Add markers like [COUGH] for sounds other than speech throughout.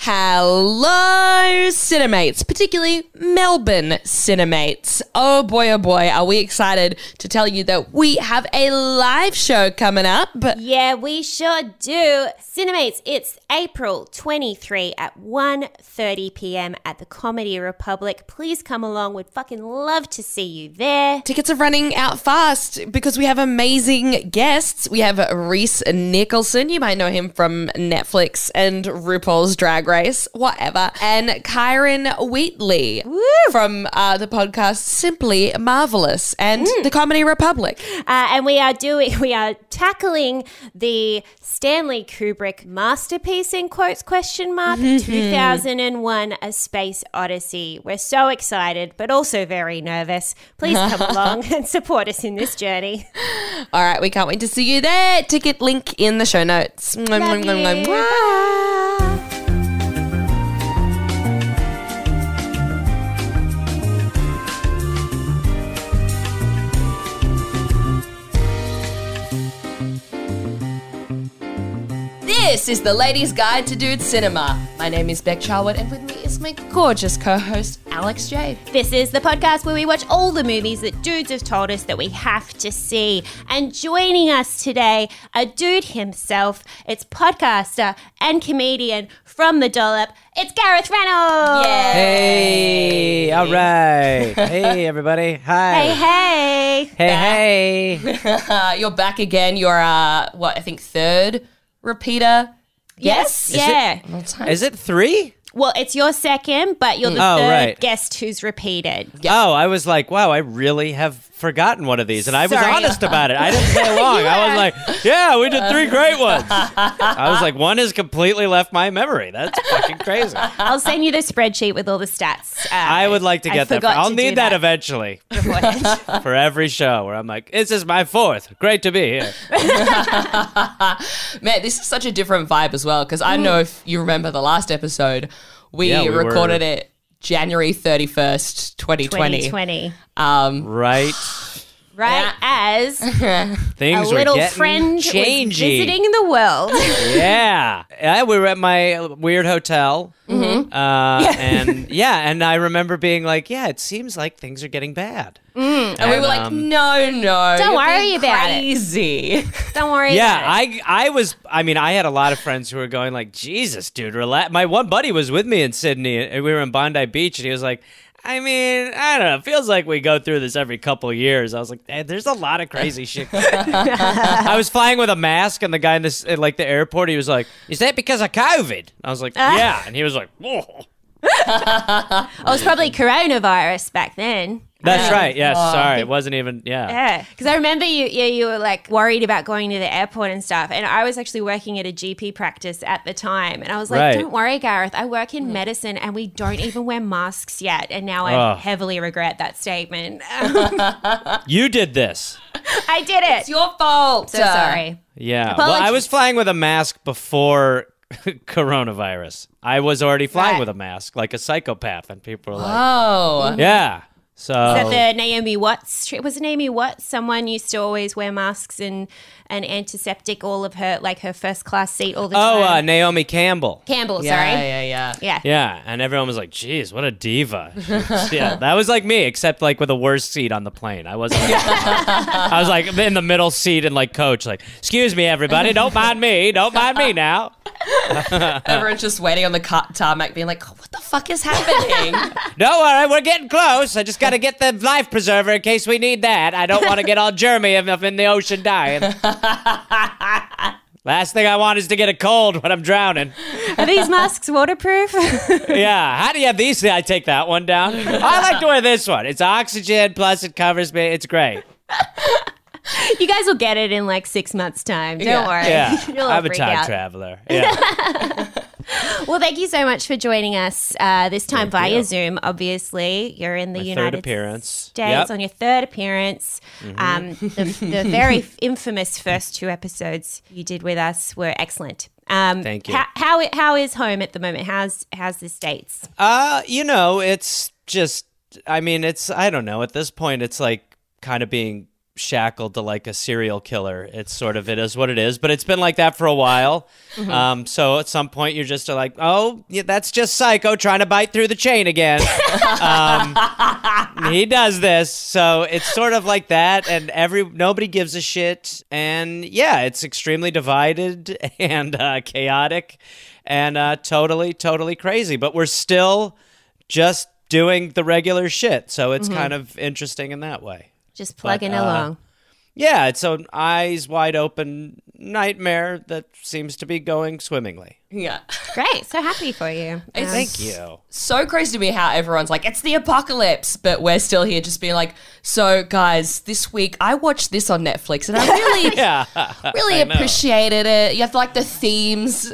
Hello, Cinemates, particularly Melbourne Cinemates. Oh boy, oh boy, are we excited to tell you that we have a live show coming up. Yeah, we sure do. Cinemates, it's April 23 at 1.30 p.m. at the Comedy Republic. Please come along. We'd fucking love to see you there. Tickets are running out fast because we have amazing guests. We have Reese Nicholson, you might know him from Netflix and RuPaul's Drag Race, whatever, and Kyron Wheatley from uh, the podcast Simply Marvelous and the Comedy Republic. Uh, and we are doing, we are tackling the Stanley Kubrick masterpiece in quotes question mark 2001 A Space Odyssey. We're so excited, but also very nervous. Please come [LAUGHS] along and support us in this journey. All right, we can't wait to see you there. Ticket link in the show notes. Love you. Bye. This is the Ladies Guide to Dude Cinema. My name is Beck Charlwood, and with me is my gorgeous co-host Alex Jade. This is the podcast where we watch all the movies that dudes have told us that we have to see. And joining us today, a dude himself, it's podcaster and comedian from the dollop, it's Gareth Reynolds. Hey, all right. [LAUGHS] hey, everybody. Hi. Hey, hey. Hey, hey. Uh, [LAUGHS] you're back again. You're uh, what I think third repeater. Yes, it- yeah. Is it three? Well, it's your second, but you're the Oh, third right. guest who's repeated. Oh, I was like, wow, I really have forgotten one of these. And I was honest about it. I didn't play along. [LAUGHS] I was like, yeah, we did three great ones. I was like, one has completely left my memory. That's fucking crazy. I'll send you the spreadsheet with all the stats. Uh, I would like to I get that. I'll to need that, eventually [LAUGHS] for every show where I'm like, this is my fourth. Great to be here. [LAUGHS] Man, this is such a different vibe as well. Because I don't know if you remember the last episode. We, Yeah, we were- recorded it January thirty first, twenty twenty. 2020. Um, Right. [SIGHS] [LAUGHS] Right as [LAUGHS] a Things were little getting friend was changey. visiting the world. [LAUGHS] yeah. yeah, we were at my weird hotel, Mm-hmm. uh, and [LAUGHS] yeah, and I remember being like, "Yeah, it seems like things are getting bad." and we were like, um, no, no, Don't you're worry being about it. crazy. Don't worry Yeah, about it. I I was. I mean, I had a lot of friends who were going like, "Jesus, dude, relax." My one buddy was with me in Sydney, and we were in Bondi Beach, and he was like. I mean, I don't know. It feels like we go through this every couple of years. I was like, hey, there's a lot of crazy shit. [LAUGHS] I was flying with a mask, and the guy in this, at, like the airport, he was like, "Is that because of COVID?" I was like, [LAUGHS] "Yeah," and he was like, "Whoa." [LAUGHS] Oh, it was probably coronavirus back then. That's um, right. Yes. Oh. sorry. It wasn't even. Yeah. Yeah, because I remember you, yeah, you were like worried about going to the airport and stuff. And I was actually working at a GP practice at the time, and I was like, Right. "Don't worry, Gareth. I work in mm. medicine, and we don't even wear masks yet." And now I Ugh. heavily regret that statement. [LAUGHS] You did this. I did it. It's your fault. so sorry. Yeah. Well, I was flying with a mask before [LAUGHS] coronavirus. I was already flying Right. with a mask, like a psychopath, and people were like, Oh, "Yeah." So Is that the Naomi Watts? Was Naomi Watts? Someone used to always wear masks and and antiseptic all of her like her first class seat all the time. oh, uh. Naomi Campbell. Campbell, yeah, sorry. yeah, yeah. Yeah. Yeah, Yeah, and everyone was like, "Geez, what a diva!" [LAUGHS] yeah, that was like me, except like with a worse seat on the plane. I wasn't. [LAUGHS] I was like in the middle seat and like coach, like, "Excuse me, everybody, don't mind me, don't mind me now." [LAUGHS] Everyone's just waiting on the car- tarmac, being like, oh, "What the fuck is happening?" Don't worry, we're getting close. I just got to get the life preserver in case we need that. I don't want to get all germy if I'm in the ocean dying. [LAUGHS] Last thing I want is to get a cold when I'm drowning. Are these masks waterproof? [LAUGHS] Yeah, how do you have these? I take that one down. I like to wear this one. It's oxygen, plus it covers me. It's great. you guys will get it in like six months' time. Don't Yeah. worry. Yeah, [LAUGHS] You'll all I'm a freak time out. traveler. Yeah. [LAUGHS] Well, thank you so much for joining us uh, this time Thank via you. Zoom. Obviously, you're in the My third United appearance. States Yep. Mm-hmm. on your third appearance. Um, the, [LAUGHS] the very infamous first two episodes you did with us were excellent. Um, Thank you. How, how how is home at the moment? How's how's the states? Uh, you know, it's just I mean, it's I don't know. At this point it's like kind of being shackled to like a serial killer. It's sort of it is what it is, but it's been like that for a while. Mm-hmm. Um, so at some point you're just like, oh, yeah, that's just Psycho trying to bite through the chain again. [LAUGHS] um, he does this, so it's sort of like that, and every nobody gives a shit, and yeah, it's extremely divided [LAUGHS] and uh, chaotic, and uh, totally, totally crazy. But we're still just doing the regular shit, so it's kind of interesting in that way. Just plugging uh, along. Yeah, it's an eyes wide open nightmare that seems to be going swimmingly. Yeah. Great. So happy for you. [LAUGHS] It's- Um, Thank you. so crazy to me how everyone's like, it's the apocalypse, but we're still here just being like, so guys, this week I watched this on Netflix and I [LAUGHS] really, [LAUGHS] Yeah. really I know. appreciated it. You have like the themes.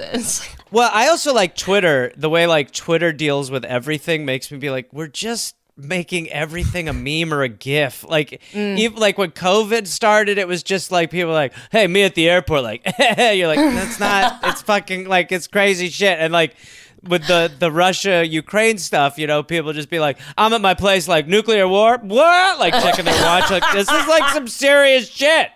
Well, I also like Twitter. The way like Twitter deals with everything makes me be like, we're just making everything a meme or a gif. Like mm. even like when COVID started, it was just like people were like, "Hey, me at the airport." Like [LAUGHS] you're like, that's not. [LAUGHS] It's fucking like it's crazy shit. And like with the the Russia Ukraine stuff, you know, people just be like, "I'm at my place, like nuclear war, what?" Like checking their watch. Like this is like some serious shit.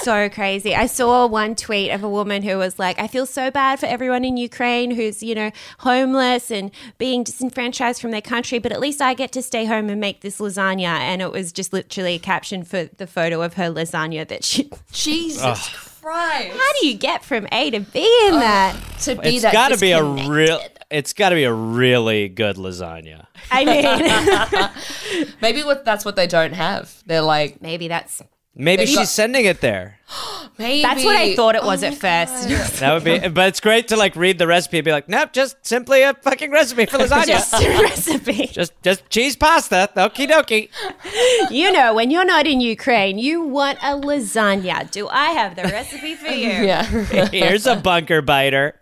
So crazy. I saw one tweet of a woman who was like, I feel so bad for everyone in Ukraine who's, you know, homeless and being disenfranchised from their country, but at least I get to stay home and make this lasagna. And it was just literally a caption for the photo of her lasagna that she. [LAUGHS] Jesus Christ. How do you get from A to B in that? to be It's that got to be a real. It's got to be a really good lasagna. I mean, [LAUGHS] Maybe what that's what they don't have. They're like, maybe that's Maybe They've she's got- sending it there. [GASPS] maybe that's what I thought it Oh was my at first. [LAUGHS] That would be, but it's great to like read the recipe and be like, nope, just simply a fucking recipe for lasagna. Just a [LAUGHS] recipe. just, just cheese pasta. Okie dokie. [LAUGHS] You know, when you're not in Ukraine, you want a lasagna. Do I have the recipe for you? Yeah. Here's a bunker biter.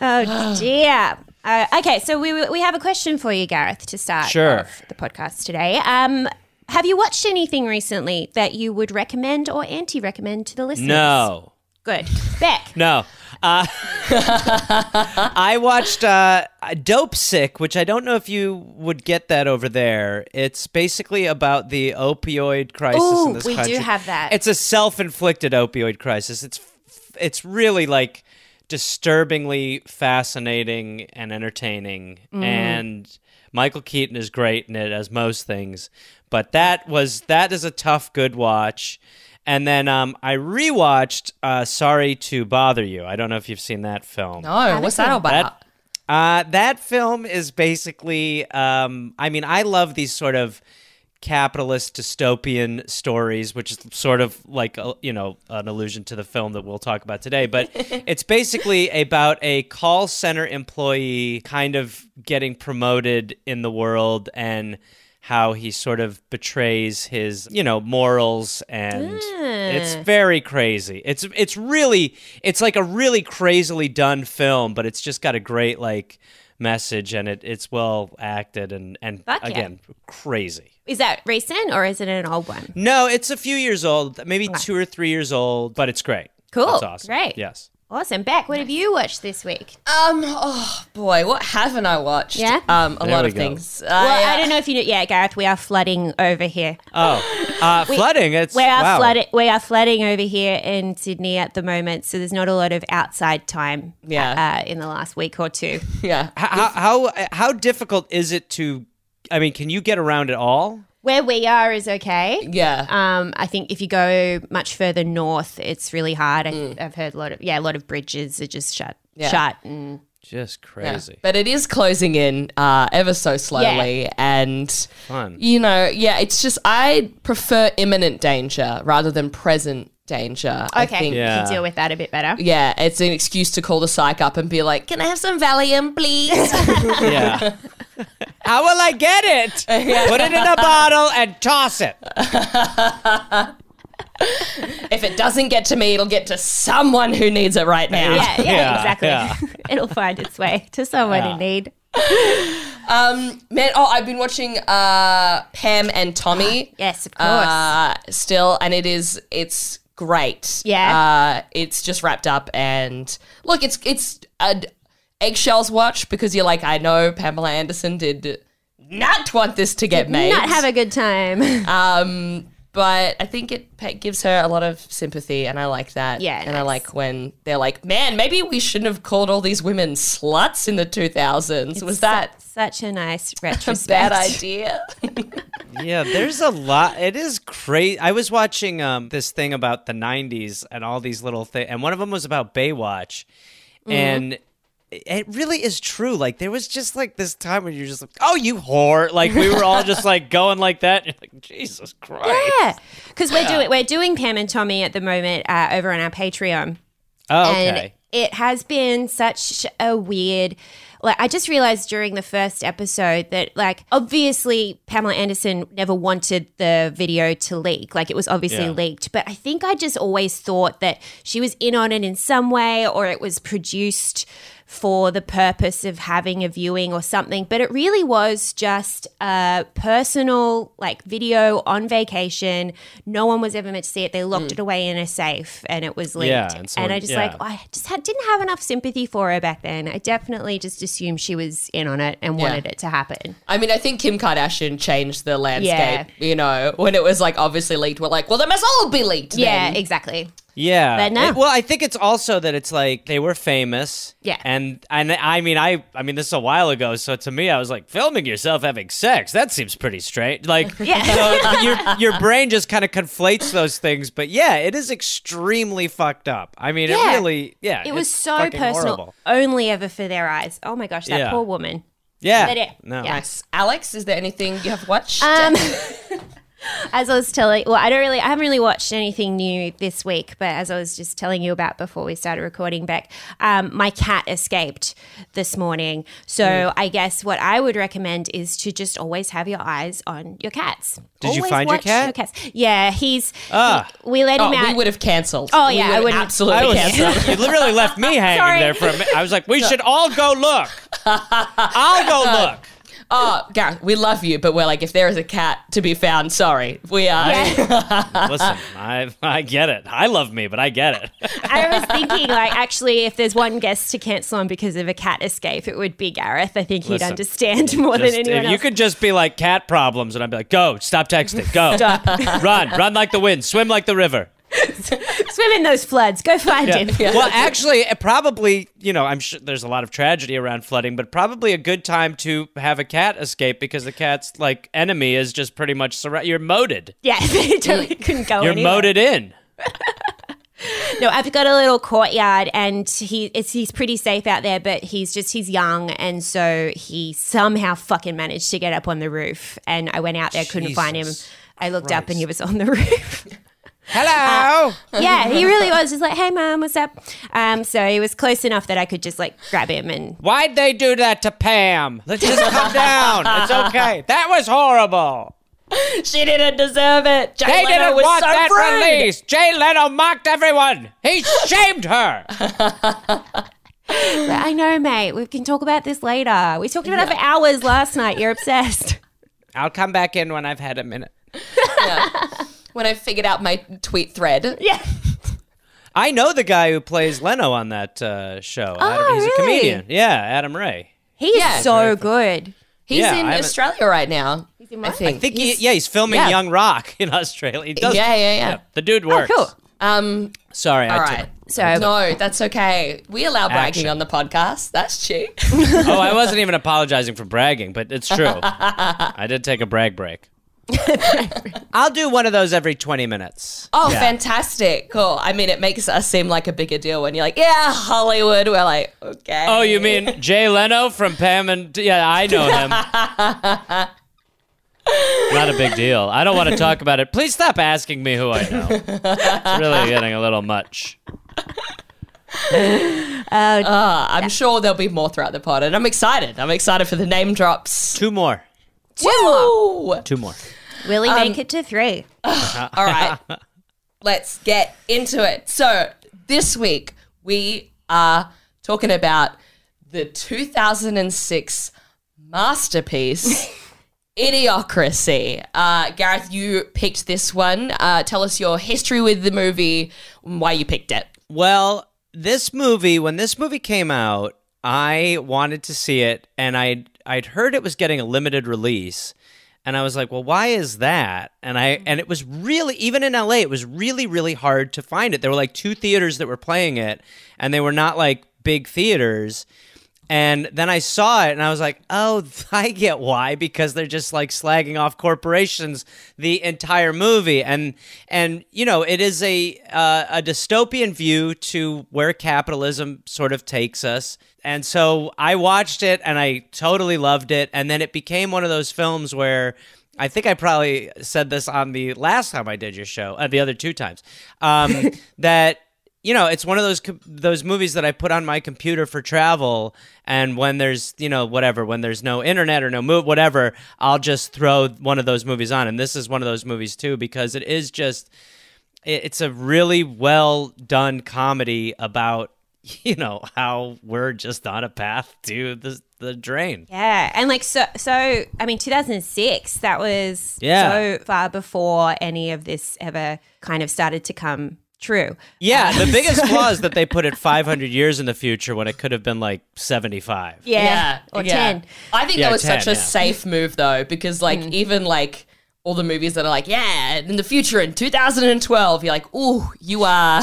Oh dear. Uh, okay, so we we have a question for you, Gareth, to start Sure. off the podcast today. Um, have you watched anything recently that you would recommend or anti-recommend to the listeners? No, Good. Beck. [LAUGHS] no. Uh, [LAUGHS] I watched uh, Dopesick, which I don't know if you would get that over there. It's basically about the opioid crisis Ooh, in this we do have that. It's a self-inflicted opioid crisis. It's it's really like disturbingly fascinating and entertaining Mm. and Michael Keaton is great in it as most things but that was that is a tough good watch and then um, I rewatched uh, Sorry to Bother You. I don't know if you've seen that film. No, what's that about? That, uh, that film is basically, um, I mean, I love these sort of capitalist dystopian stories, which is sort of like, a, you know, an allusion to the film that we'll talk about today. But [LAUGHS] it's basically about a call center employee kind of getting promoted in the world and how he sort of betrays his, you know, morals and it's very crazy. It's it's really it's like a really crazily done film, but it's just got a great like message and it, it's well acted and and Fuck yeah. again crazy. Is that recent or is it an old one? No, it's a few years old, maybe two or three years old, but it's great. Cool. It's awesome. Great. Yes. Awesome. Beck, what have you watched this week? Um, oh boy, what haven't I watched? Yeah? Um, a There lot of go. things. Well, I don't know if you know. Yeah, Gareth, we are flooding over here. Oh, uh, [LAUGHS] flooding. It's We are wow. flooding. We are flooding over here in Sydney at the moment, so there's not a lot of outside time. Yeah. uh, in the last week or two. Yeah. How, how how difficult is it to? I mean, can you get around at all? Where we are is okay. Yeah. Um, I think if you go much further north, it's really hard. I, I've heard a lot of yeah, a lot of bridges are just shut, Yeah. shut, and Just Yeah. crazy. But it is closing in uh, ever so slowly. And, Fun. you know, yeah, it's just, I prefer imminent danger rather than present danger. I okay, think. you Yeah. can deal with that a bit better. Yeah, it's an excuse to call the psych up and be like, "Can I have some Valium, please?" [LAUGHS] Yeah. [LAUGHS] How will I get it? [LAUGHS] Put it in a bottle and toss it. [LAUGHS] if it doesn't get to me, it'll get to someone who needs it right now. Yeah, yeah, Yeah, exactly. yeah. [LAUGHS] It'll find its way to someone Yeah. in need. Um, man, oh, I've been watching uh, Pam and Tommy. [GASPS] Yes, of course. uh, still, and it is it's great. Yeah. uh, it's just wrapped up, and look, it's it's a eggshells watch because you're like, I know Pamela Anderson did not want this to get made. Not have a good time. [LAUGHS] Um, but I think it gives her a lot of sympathy, and I like that. Yeah, and I like when they're like, "Man, maybe we shouldn't have called all these women sluts in the 2000s." Was that such a nice [LAUGHS] a retrospect? bad idea? [LAUGHS] Yeah, there's a lot. It is crazy. I was watching um, this thing about the '90s and all these little things, and one of them was about Baywatch, Mm-hmm. and it really is true. Like there was just like this time when you're just like, "Oh, you whore!" Like we were all just like going like that. You're like, Jesus Christ. Yeah, because we're doing we're doing Pam and Tommy at the moment uh, over on our Patreon. Oh, and okay. it has been such a weird like i just realized during the first episode that like obviously pamela anderson never wanted the video to leak like it was obviously Yeah. leaked but i think i just always thought that she was in on it in some way or it was produced for the purpose of having a viewing or something but it really was just a personal like video on vacation no one was ever meant to see it they locked mm. it away in a safe and it was leaked Yeah, and and, i just yeah. like I just had, didn't have enough sympathy for her back then. I definitely just assumed she was in on it and wanted it to happen. I mean, I think Kim Kardashian changed the landscape. You know, when it was like obviously leaked, we're like, well, they must all be leaked. Yeah, then. exactly. Yeah. But no. It- well, I think it's also that it's like they were famous. Yeah. And and I mean I I mean this is a while ago, so to me I was like filming yourself having sex. That seems pretty straight. Like [LAUGHS] Yeah. so your your brain just kind of conflates those things, but yeah, it is extremely fucked up. I mean, Yeah. it really yeah. It was so personal, horrible. only ever for their eyes. Oh my gosh, that Yeah. poor woman. Yeah. But it- no. yeah. Nice. Alex, is there anything you have watched? Um, [LAUGHS] as I was telling, well, I don't really, I haven't really watched anything new this week, but as I was just telling you about before we started recording back, um, my cat escaped this morning. So Mm. I guess what I would recommend is to just always have your eyes on your cats. Did you Always find your cat? cats. Yeah, he's. Ah. he- we let oh, him out. we would have cancelled. Oh, yeah, would I wouldn't- absolutely I cancelled. you [LAUGHS] literally left me hanging Sorry. there for a minute. I was like, we should all go look. I'll go [LAUGHS] look. Oh, Gareth, we love you, but we're like, if there is a cat to be found, sorry, we are. [LAUGHS] Listen, I I get it. I love me, but I get it. I was thinking, like, actually, if there's one guest to cancel on because of a cat escape, it would be Gareth. I think he'd Listen, understand more Just- than anyone if else. you could just be like cat problems, and I'd be like, go, stop texting, go, [LAUGHS] stop. run, run like the wind, swim like the river. Swim in those floods. Go find him. Well, actually, uh, probably, you know, I'm sure there's a lot of tragedy around flooding, but probably a good time to have a cat escape because the cat's like enemy is just pretty much surra- you're moated. Yeah, [LAUGHS] they totally mm. couldn't go You're anywhere. moated in. [LAUGHS] No, I've got a little courtyard, and he it's he's pretty safe out there. But he's just he's young, and so he somehow fucking managed to get up on the roof. And I went out there, couldn't find him. I looked up, and he was on the [LAUGHS] roof. Hello. [LAUGHS] yeah, he really was just like, "Hey, mom, what's up?" Um, so he was close enough that I could just like grab him and Why'd they do that to Pam? Let's just [LAUGHS] come down. It's okay. That was horrible. she didn't deserve it. Jay They Leno didn't was want so that rude. released. Jay Leno mocked everyone. He [LAUGHS] shamed her. But I know, mate. We can talk about this later. We talked about it for hours last night. You're obsessed. I'll come back in when I've had a minute. When I figured out my tweet thread. [LAUGHS] Yeah. I know the guy who plays Leno on that uh, show. Adam, Oh, he's really? a comedian. Yeah, Adam Ray. He's Yeah. so good. He's Yeah, in Australia right now. He's in I what? think. I think he, yeah, he's filming yeah. Young Rock [LAUGHS] in Australia. He does, Yeah, yeah, yeah. The dude works. cool. Um, Sorry, all I right. So No, that's okay. We allow bragging Action. on the podcast. That's cheap. [LAUGHS] oh, I wasn't even apologizing for bragging, but it's true. I did take a brag break. [LAUGHS] I'll do one of those every 20 minutes. Oh, Yeah. fantastic. Cool. I mean, it makes us seem like a bigger deal when you're like, yeah, Hollywood. We're like, okay. Oh, you mean Jay Leno from Pam and yeah, I know him. [LAUGHS] Not a big deal. I don't want to talk about it. Please stop asking me who I know. It's really [LAUGHS] getting a little much. Uh, I'm sure there'll be more throughout the pod, and I'm excited. I'm excited for the name drops. Two more. Two Woo! Two more. Will he make it to three? All right, [LAUGHS] let's get into it. So, this week we are talking about the 2006 masterpiece, [LAUGHS] Idiocracy. Uh, Gareth, you picked this one. Uh, tell us your history with the movie, and why you picked it. Well, this movie, when this movie came out, I wanted to see it, and I I'd heard it was getting a limited release, and I was like, well, why is that? And I mm-hmm. and it was really even in LA, it was really really hard to find it. There were like two theaters that were playing it, and they were not like big theaters. And then I saw it and I was like, oh, [LAUGHS] I get why because they're just like slagging off corporations the entire movie. And and you know, it is a uh, a dystopian view to where capitalism sort of takes us. And so I watched it and I totally loved it and then it became one of those films where I think I probably said this on the last time I did your show, uh, the other two times, um, [LAUGHS] that you know, it's one of those those movies that I put on my computer for travel, and when there's you know whatever, when there's no internet or no move whatever, I'll just throw one of those movies on, and this is one of those movies too because it is just it- it's a really well done comedy about [LAUGHS] you know how we're just on a path to the the drain. Yeah, and like so, so I mean, 2006. That was Yeah. so far before any of this ever kind of started to come true. Yeah, the biggest [LAUGHS] flaw is that they put it 500 years in the future when it could have been like 75. Yeah, or yeah. 10. I think Yeah, that was 10, such a yeah. safe move though, because like Mm. even like all the movies that are like, yeah, in the future in 2012, you're like, ooh, you are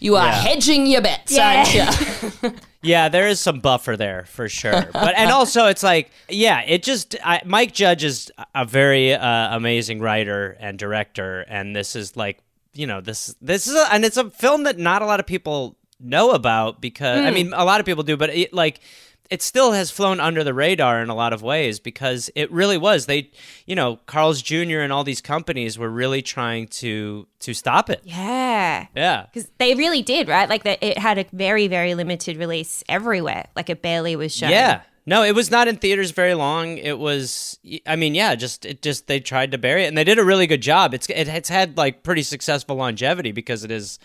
you are Yeah. hedging your bets, Yeah. aren't you? [LAUGHS] Yeah, there is some buffer there for sure. But and also it's like, yeah, it just I, Mike Judge is a very uh, amazing writer and director, and this is like, you know, this this is a, and it's a film that not a lot of people know about because I hmm. mean, a lot of people do, but it like. It still has flown under the radar in a lot of ways because it really was. They, you know, Carl's Jr. and all these companies were really trying to to stop it. Yeah. Yeah. Because they really did, right? Like that, it had a very, very limited release everywhere. Like it barely was shown. Yeah. No, it was not in theaters very long. It was, I mean, yeah, just it just they tried to bury it, and they did a really good job. It's it, it's had like pretty successful longevity because it is,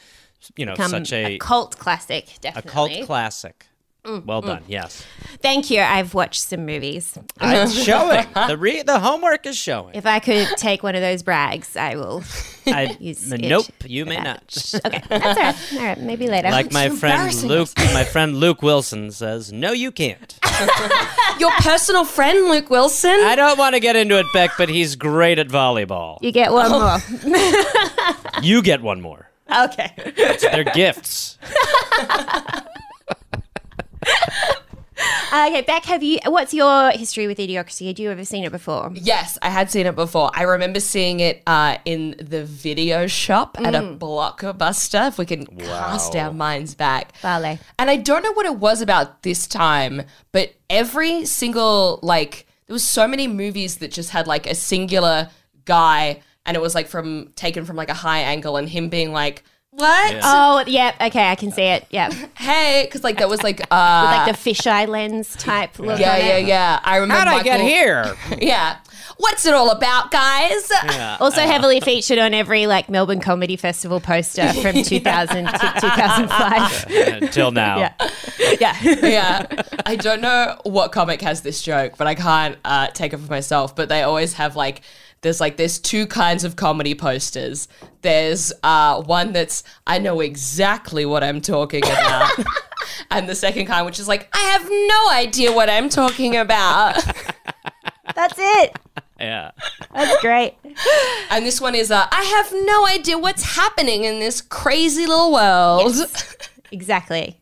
you know, Become such a, cult classic, Definitely a cult classic. Mm, well done. Yes, Thank you. I've watched some movies. it's [LAUGHS] showing. The re- the homework is showing. If I could take one of those brags, I will. [LAUGHS] I, use n- nope, you may for not. Okay, that's all right. All right, maybe [LAUGHS] later. Like my friend Luke, my friend Luke Wilson says, no, you can't. Your personal friend, Luke Wilson. I don't want to get into it, Beck, but he's great at volleyball. you get one more. You get one more. okay. They're gifts. [LAUGHS] Okay, Beck, have you? What's your history with Idiocracy? Had you ever seen it before? Yes, I had seen it before. I remember seeing it uh, in the video shop at a blockbuster, if we can cast our minds back. Vale. And I don't know what it was about this time, but every single, like, there was so many movies that just had like a singular guy and it was like from taken from like a high angle and him being like, what? Oh, yeah. Okay, I can see it. Yeah, [LAUGHS] Hey, because like that was like, uh, like the fisheye lens type look. yeah, on yeah, it. yeah. I remember. How'd I get here? [LAUGHS] Yeah. What's it all about, guys? Also heavily featured on every like Melbourne Comedy Festival poster [LAUGHS] from 2000 to 2005. Until now. Yeah, yeah. yeah. I don't know what comic has this joke, but I can't uh, take it for myself. But they always have like, there's like, there's two kinds of comedy posters. There's uh, one that's, I know exactly what I'm talking about. [LAUGHS] and the second kind, which is like, I have no idea what I'm talking about. [LAUGHS] That's it. Yeah. That's great. and this one is, uh, I have no idea what's happening in this crazy little world. Exactly.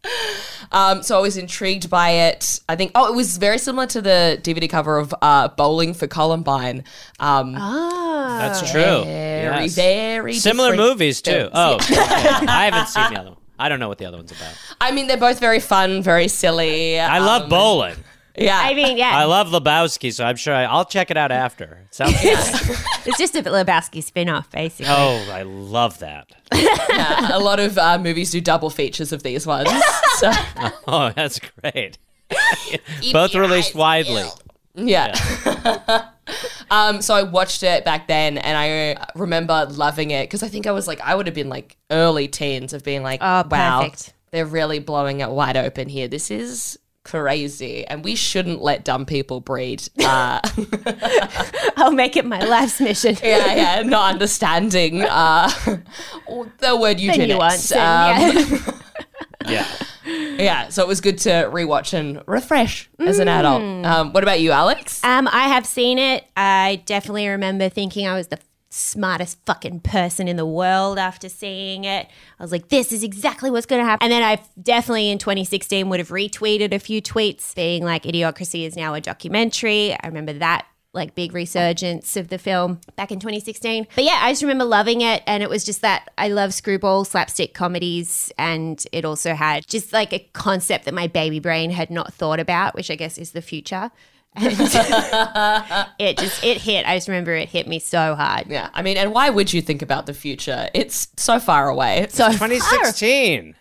Um, so I was intrigued by it. I think, oh, it was very similar to the DVD cover of uh, Bowling for Columbine. Um, Ah. That's true. Very, Yes. very Similar movies too. films. Oh, okay. [LAUGHS] I haven't seen the other one. I don't know what the other one's about. I mean, they're both very fun, very silly. I love um, bowling. Yeah, I mean, yeah. I love Lebowski, so I'm sure I, I'll check it out after. Sounds good. [LAUGHS] It's just a Lebowski spin-off, basically. Oh, I love that. [LAUGHS] yeah, a lot of uh, movies do double features of these ones. [LAUGHS] so Oh, that's great. Both released widely. yeah. um, so I watched it back then, and I remember loving it because I think I was like, I would have been like early teens of being like, Oh, wow, perfect. they're really blowing it wide open here. This is crazy, and we shouldn't let dumb people breed. Uh, [LAUGHS] I'll make it my life's mission. [LAUGHS] yeah, yeah, not understanding uh, the word The eugenics. nuance. Um, yeah. [LAUGHS] Yeah. Yeah, so it was good to rewatch and refresh as an adult. Um, what about you, Alex? Um, I have seen it. I definitely remember thinking I was the smartest fucking person in the world after seeing it. I was like, this is exactly what's going to happen. And then I definitely in 2016 would have retweeted a few tweets being like, Idiocracy is now a documentary. I remember that like big resurgence of the film back in 2016. But yeah, I just remember loving it. And it was just that I love screwball slapstick comedies. And it also had just like a concept that my baby brain had not thought about, which I guess is the future. And [LAUGHS] it just, it hit. I just remember it hit me so hard. Yeah, I mean, and why would you think about the future? It's so far away. So 2016.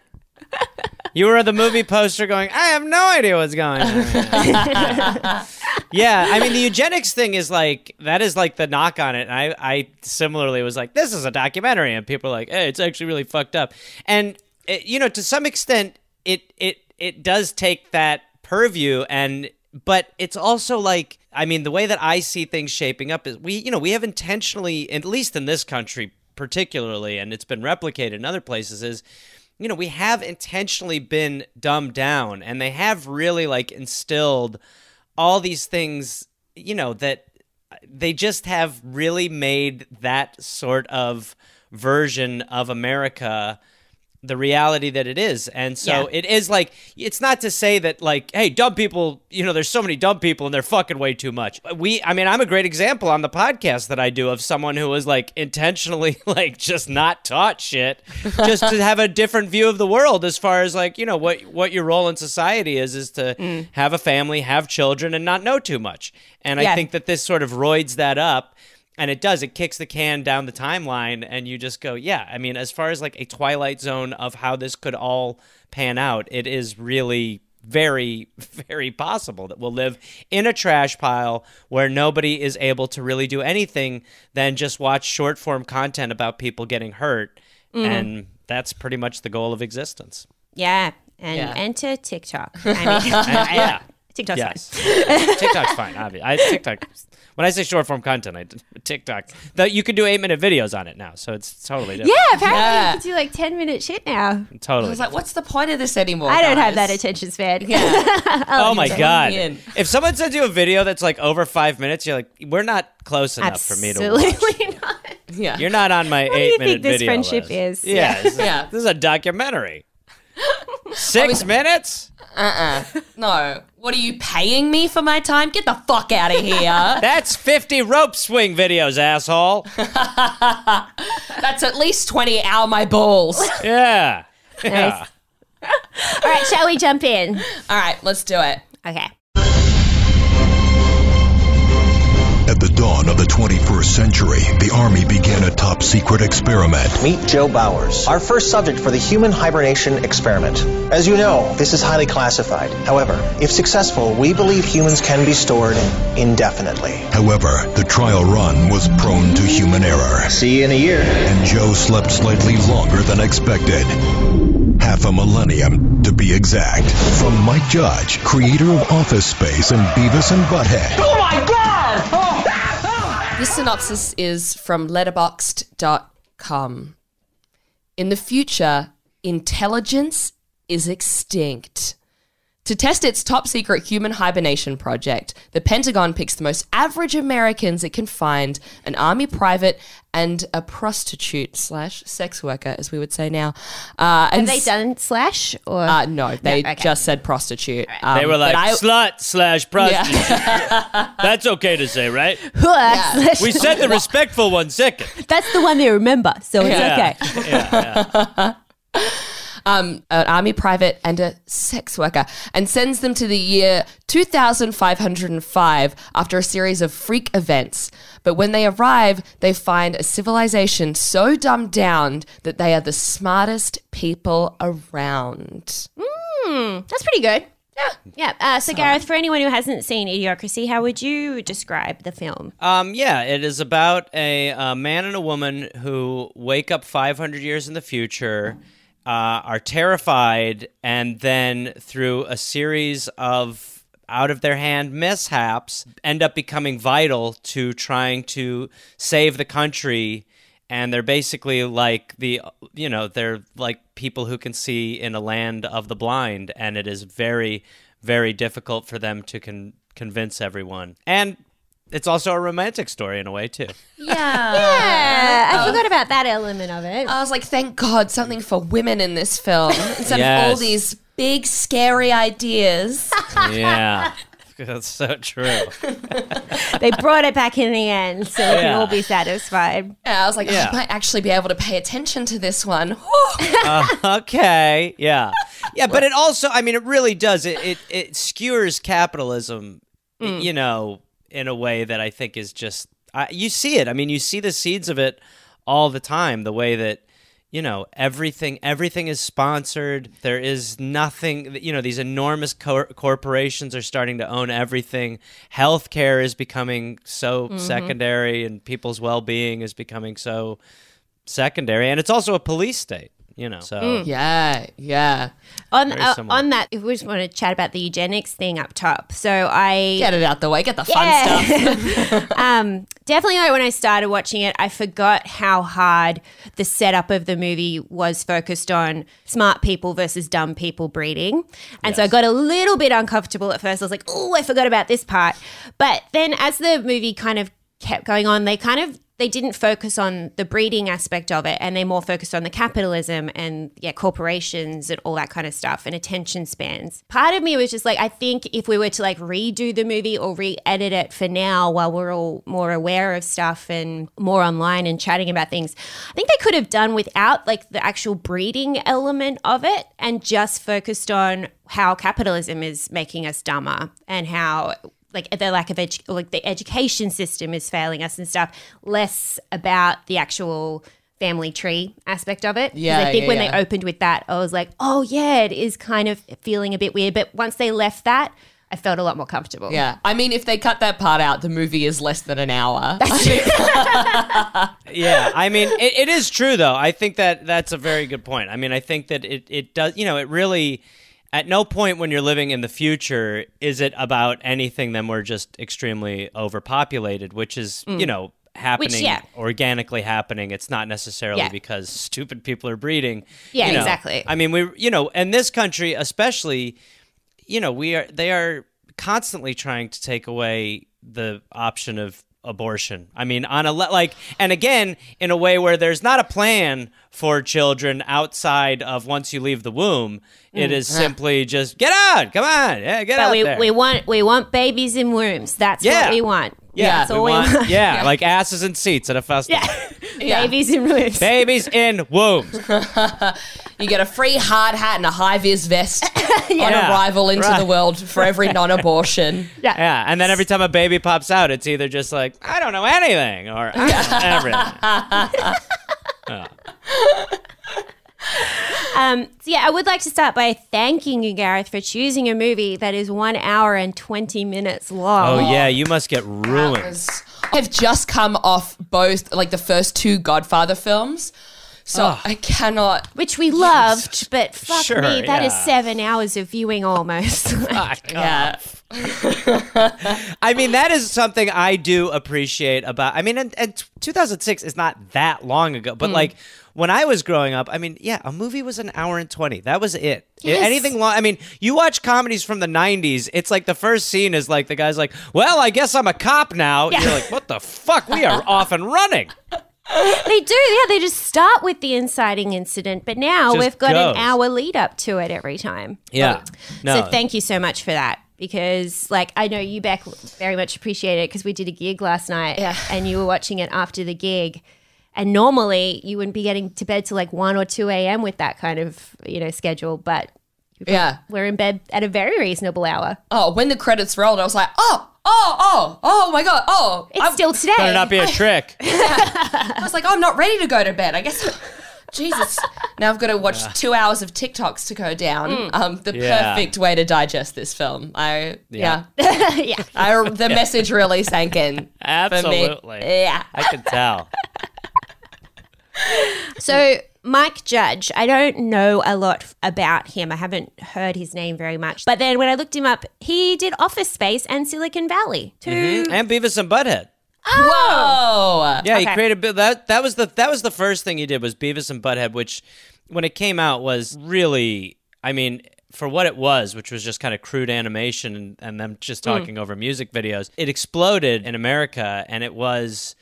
you were at the movie poster going, I have no idea what's going on. [LAUGHS] yeah, I mean, the eugenics thing is like, that is like the knock on it. And I, I similarly was like, this is a documentary. And people are like, hey, it's actually really fucked up. And, it, you know, to some extent, it, it, it does take that purview and but it's also like i mean the way that i see things shaping up is we you know we have intentionally at least in this country particularly and it's been replicated in other places is you know we have intentionally been dumbed down and they have really like instilled all these things you know that they just have really made that sort of version of america the reality that it is. And so Yeah. it is like it's not to say that like hey dumb people you know there's so many dumb people and they're fucking way too much. We I mean I'm a great example on the podcast that I do of someone who was like intentionally [LAUGHS] like just not taught shit [LAUGHS] just to have a different view of the world as far as like you know what what your role in society is is to mm. have a family, have children and not know too much. And I think that this sort of roids that up and it does it kicks the can down the timeline and you just go yeah i mean as far as like a twilight zone of how this could all pan out it is really very [LAUGHS] very possible that we'll live in a trash pile where nobody is able to really do anything than just watch short form content about people getting hurt mm-hmm. and that's pretty much the goal of existence yeah. And Yeah. enter TikTok. [LAUGHS] I mean, And- yeah TikTok's yes fine. [LAUGHS] tiktok's fine obviously I, tiktok when i say short form content i tiktok that you can do eight minute videos on it now so it's totally different Yeah, apparently Yeah. you can do like 10 minute shit now. Totally. I totally was like, what's the point of this anymore? I don't have that attention span. [LAUGHS] Oh my god! in. If someone sends you a video that's like over five minutes, you're like, we're not close enough for me to watch. Absolutely [LAUGHS] not. Yeah. You're not on my do you eight think minute this video friendship list. is? Yeah, this is, Yeah. this is a documentary. Six minutes? Uh uh. No. What are you paying me for my time? Get the fuck out of here. [LAUGHS] That's fifty rope swing videos, asshole. [LAUGHS] That's at least 20 hour my balls. Yeah. [LAUGHS] Yeah. Nice. All right, shall we jump in? All right, let's do it. Okay. At the dawn of the 21st century, the Army began a top secret experiment. Meet Joe Bowers, our first subject for the human hibernation experiment. As you know, this is highly classified. However, if successful, we believe humans can be stored indefinitely. However, the trial run was prone to human error, See you in a year. and Joe slept slightly longer than expected. Half a millennium, to be exact. From Mike Judge, creator of Office Space and Beavis and Butthead. Oh This synopsis is from letterboxd.com. In the future, intelligence is extinct. To test its top secret human hibernation project, the Pentagon picks the most average Americans it can find, an army private and a prostitute slash sex worker, as we would say now. Uh, and Have they done slash or? Uh, no, they okay. just said prostitute. Um, They were like I- slut slash [LAUGHS] prostitute. yeah. [LAUGHS] That's okay to say, right? [LAUGHS] slash- We said the respectful one second. That's the one they remember, so it's Yeah. okay. Yeah, yeah. an army private and a sex worker, and sends them to the year 2505 after a series of freak events. But when they arrive, they find a civilization so dumbed down that they are the smartest people around. That's pretty good. Yeah. Yeah. Uh, so, Gareth, for anyone who hasn't seen Idiocracy, how would you describe the film? Um, yeah, it is about a, uh man and a woman who wake up 500 years in the future, uh, are terrified, and then through a series of out of their hand mishaps, end up becoming vital to trying to save the country and they're basically like the you know they're like people who can see in a land of the blind, and it is very very difficult for them to con- convince everyone. And it's also a romantic story in a way too. Yeah. [LAUGHS] Yeah, I forgot about that element of it. I was like, thank God, something for women in this film instead of all these big, scary ideas. [LAUGHS] yeah. [LAUGHS] That's so true. they brought it back in the end, so we can all be satisfied. Yeah, I was like, Yeah. I might actually be able to pay attention to this one. Uh, okay yeah yeah but it also i mean it really does it it, it skewers capitalism mm. you know in a way that i think is just I, you see it. I mean you see the seeds of it all the time the way that you know everything everything is sponsored. There is nothing you know these enormous cor- corporations are starting to own everything. Healthcare is becoming so mm-hmm. secondary and people's well-being is becoming so secondary. And it's also a police state you know so yeah, yeah. On uh, on that, if we just want to chat about the eugenics thing up top. So I Get it out the way. Get the fun stuff. [LAUGHS] [LAUGHS] um, definitely like when I started watching it, I forgot how hard the setup of the movie was focused on smart people versus dumb people breeding. And so I got a little bit uncomfortable at first. I was like, oh, I forgot about this part. But then as the movie kind of kept going on, they kind of they didn't focus on the breeding aspect of it and they more focused on the capitalism and yeah corporations and all that kind of stuff and attention spans. Part of me was just like i think if we were to like redo the movie or re-edit it for now while we're all more aware of stuff and more online and chatting about things i think they could have done without like the actual breeding element of it and just focused on how capitalism is making us dumber and how like the lack of edu- like the education system is failing us and stuff less about the actual family tree aspect of it 'Cause Yeah, i think yeah, when yeah. they opened with that i was like oh yeah it is kind of feeling a bit weird but once they left that i felt a lot more comfortable yeah. I mean, if they cut that part out, the movie is less than an hour. [LAUGHS] yeah i mean it, it is true though i think that that's a very good point i mean i think that it, it does you know it really at no point when you're living in the future is it about anything than we're just extremely overpopulated which is you mm. know happening yeah. organically happening it's not necessarily Yeah. because stupid people are breeding Yeah, you know. exactly. i mean we you know in this country especially you know we are they are constantly trying to take away the option of abortion. I mean on a le- like and again in a way where there's not a plan for children outside of once you leave the womb it mm. is ah. simply just get out! Come on! Yeah get but out we, there. we want we want babies in wombs. That's Yeah. what we want yeah. That's we we want, want. yeah, like asses and seats at a festival. Yeah. [LAUGHS] babies in wombs babies in wombs. You get a free hard hat and a high vis vest [LAUGHS] on Yeah, arrival into right. the world for every non abortion. [LAUGHS] yeah. Yeah. and then every time a baby pops out it's either just like i don't know anything or I don't know everything [LAUGHS] Um, so yeah, I would like to start by thanking you, Gareth, for choosing a movie that is one hour and twenty minutes long. oh yeah you must get ruined was- I've just come off both, like the first two Godfather films. So Ugh. I cannot. which we loved, but fuck Sure, me, that is yeah. seven hours of viewing almost. [LAUGHS] [LAUGHS] Yeah. I mean, that is something I do appreciate about. I mean, and, and 2006 is not that long ago, but like when I was growing up, I mean, yeah, a movie was an hour and 20. That was it. Yes. Anything long, I mean, you watch comedies from the 90s, it's like the first scene is like the guy's like, well, I guess I'm a cop now. Yeah. You're like, what the fuck? We are [LAUGHS] off and running. they do, yeah. They just start with the inciting incident, but now Just we've got goes. an hour lead up to it every time. Yeah. No. So thank you so much for that. Because, like, I know you, Beck, very much appreciate it because we did a gig last night Yeah. and you were watching it after the gig. And normally you wouldn't be getting to bed till like 1 or 2 a.m. with that kind of, you know, schedule. But Yeah. we're in bed at a very reasonable hour. Oh, when the credits rolled, I was like, oh, oh, oh, oh my God. Oh, It's I'm- still today. Better not be a [LAUGHS] trick. [LAUGHS] I was like, oh, I'm not ready to go to bed. I guess. [LAUGHS] Jesus. Now I've got to watch two hours of TikToks to go down. Um, the Yeah. perfect way to digest this film. I yeah. yeah. I, the message really sank in. For me. Absolutely. Yeah. I can tell. So Mike Judge, I don't know a lot about him. I haven't heard his name very much. But then when I looked him up, he did Office Space and Silicon Valley. Two mm-hmm. And Beavis and Butthead. Oh! Whoa. Yeah, he created that. That was the that was the first thing he did was Beavis and Butthead, which when it came out was really, I mean, for what it was, which was just kind of crude animation and, and them just hmm. talking over music videos, it exploded in America, and it was.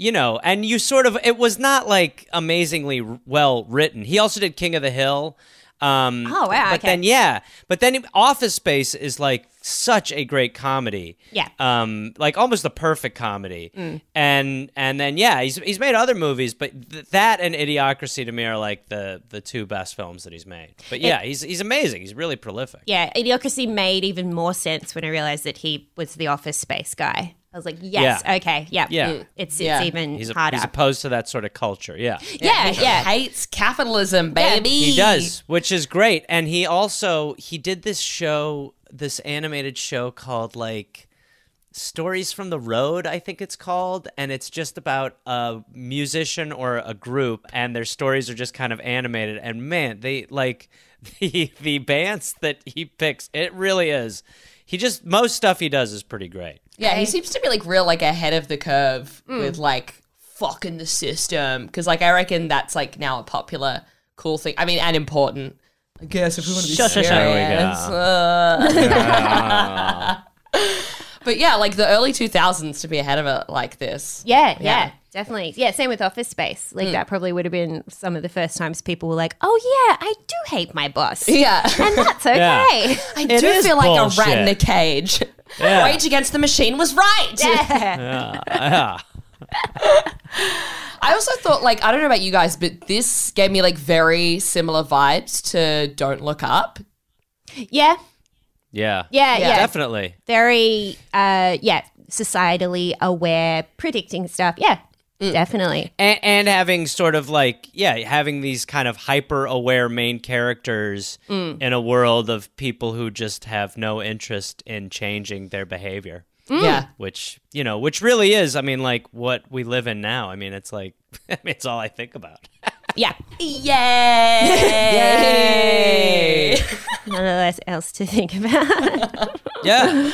You know, and you sort of, it was not like amazingly well written. He also did King of the Hill. Um, Oh, wow, But okay. then, yeah, but then Office Space is like such a great comedy. Yeah. Um, like almost the perfect comedy. Mm. And and then yeah, he's he's made other movies, but th- that and Idiocracy to me are like the the two best films that he's made. But yeah, he's he's amazing. He's really prolific. Yeah, Idiocracy made even more sense when I realized that he was the office space guy. I was like, yes, Yeah. okay, yeah, Yeah. It's it's Yeah. even He's, a, harder. he's opposed to that sort of culture. Yeah. yeah, He yeah. Hates capitalism, baby. He does, which is great. And he also he did this show, this animated show called like Stories from the Road, I think it's called, and it's just about a musician or a group and their stories are just kind of animated and man, they like [LAUGHS] the the bands that he picks, it really is. He just most stuff he does is pretty great. Yeah, he seems to be like real like ahead of the curve Mm. with like fucking the system because like I reckon that's like now a popular cool thing. I mean, and important. I guess if we want to be Sure, sure, serious. sure. There we go. Uh. [LAUGHS] [LAUGHS] but yeah, like the early 2000s to be ahead of it like this. Yeah, yeah, Yeah. definitely. Yeah, same with Office Space. Like that probably would have been some of the first times people were like, "Oh yeah, I do hate my boss," Yeah. and that's [LAUGHS] okay. Yeah. I It do is feel like a rat in a cage. Yeah. Rage Against the Machine was right. Yeah. [LAUGHS] yeah. I also thought, like, I don't know about you guys, but this gave me like very similar vibes to Don't Look Up. yeah, Yeah. yeah, yeah. Definitely. Very, uh, yeah, societally aware, predicting stuff. Yeah. Definitely. and, and having sort of like yeah having these kind of hyper aware main characters Mm. in a world of people who just have no interest in changing their behavior Mm. Yeah. which you know which really is i mean like what we live in now i mean it's like [LAUGHS] I mean, it's all i think about [LAUGHS] Yeah, Yay! [LAUGHS] Yay. none of that else to think about. yeah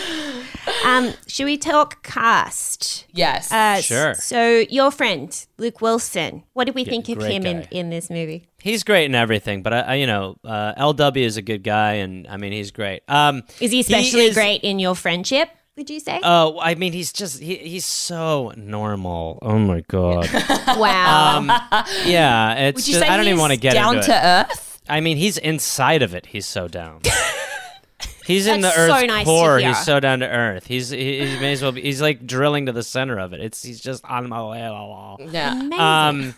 um, should we talk cast? yes. Uh, Sure. So your friend Luke Wilson, what did we think of him in, guy. in this movie? he's great in everything but I, I you know uh, lw is a good guy and i mean he's great um Is he especially is- great in your friendship? Would you say? oh i mean he's just he, he's so normal oh my god [LAUGHS] wow. um yeah it's Would you just, say i don't even want to get down into to it earth? I mean, he's inside of it. He's so down. [LAUGHS] He's in the That's so nice core. He's so down to earth. He's he, he may as well be. He's like drilling to the center of it. It's he's just on my way. Yeah. Amazing. Um,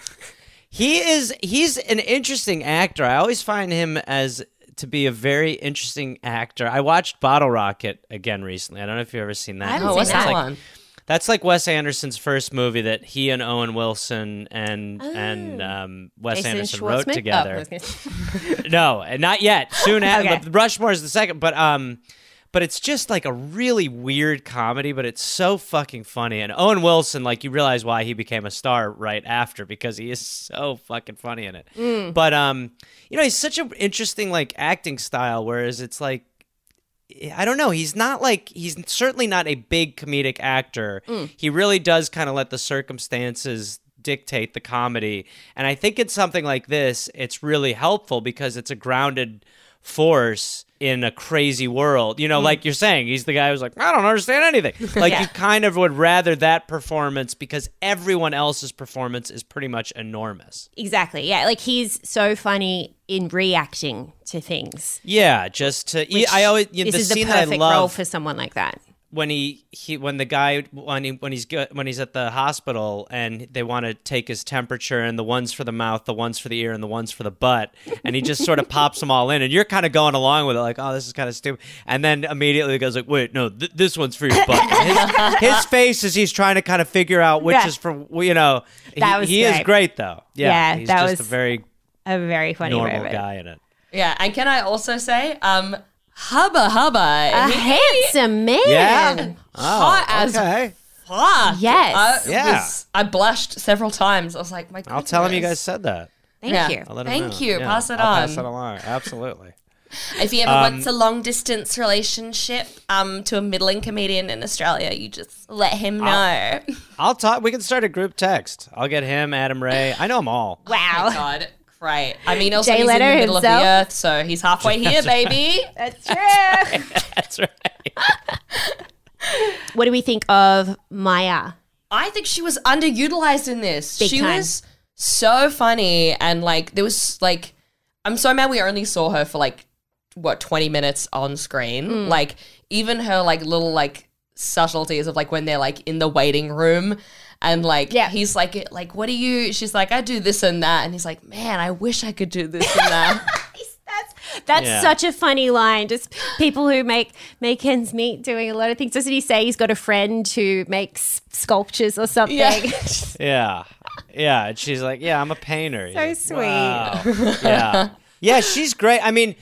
he is he's an interesting actor. I always find him as to be a very interesting actor. I watched Bottle Rocket again recently. I don't know if you've ever seen that. I haven't Oh, seen what's that. that Like- one? That's like Wes Anderson's first movie that he and Owen Wilson and and um, Wes Jason Anderson wrote together. Oh, I was gonna say- No, and not yet. Soon after. Okay. but Rushmore is the second. But um, but it's just like a really weird comedy, but it's so fucking funny. And Owen Wilson, like you realize why he became a star right after because he is so fucking funny in it. Mm. But um, you know, he's such an interesting like acting style. Whereas it's like. I don't know. He's not like he's certainly not a big comedic actor. Mm. He really does kind of let the circumstances dictate the comedy. And I think it's something like this, it's really helpful because it's a grounded force in a crazy world. You know, mm-hmm. like you're saying, he's the guy who's like, I don't understand anything. [LAUGHS] Like Yeah. you kind of would rather that performance because everyone else's performance is pretty much enormous. exactly. Yeah, like he's so funny in reacting to things. Yeah, just to I always you know, this the is the scene that I perfect love role for someone like that. When he, he when the guy when he when he's good when he's at the hospital and they want to take his temperature and the ones for the mouth, the ones for the ear, and the ones for the butt, and he just sort of pops them all in, and you're kind of going along with it, like, oh, this is kind of stupid, and then immediately he goes like, wait, no, th- this one's for your butt. His, his face as he's trying to kind of figure out which Yeah. is for you know. That he, was he is great. great though. Yeah, Yeah, he's that just was a very A very funny normal guy in it. Yeah, and can I also say, um, hubba hubba, A he- handsome man. Yeah. hot as okay. fuck. Yes. I Yeah. was- I blushed several times. I was like, my. I'll tell him you guys said that. Thank Yeah. you. I'll let him Thank know. you. Yeah, Pass it I'll on. Pass it along. Absolutely. If he ever wants a long distance relationship um, to a middling comedian in Australia, you just let him know. I'll talk. We can start a group text. I'll get him, Adam Ray. I know them all. [LAUGHS] Oh my Wow. God. Great. I mean, also Jay he's in the Leno middle of the earth, so he's halfway [LAUGHS] here, baby. [LAUGHS] That's true. [LAUGHS] That's right. what do we think of Maya? I think she was underutilized in this. Big she time. was so funny and like there was like I'm so mad we only saw her for like what 20 minutes on screen. Mm. Like even her like little like subtleties of like when they're like in the waiting room and like Yeah. he's like like what do you she's like I do this and that and he's like man I wish I could do this and that. [LAUGHS] That's that's Yeah. such a funny line. Just people who make make ends meet doing a lot of things. Doesn't he say he's got a friend who makes sculptures or something? Yeah. [LAUGHS] Yeah. Yeah. And she's like, Yeah, I'm a painter. So like, sweet. "Wow." [LAUGHS] yeah. Yeah, she's great. I mean,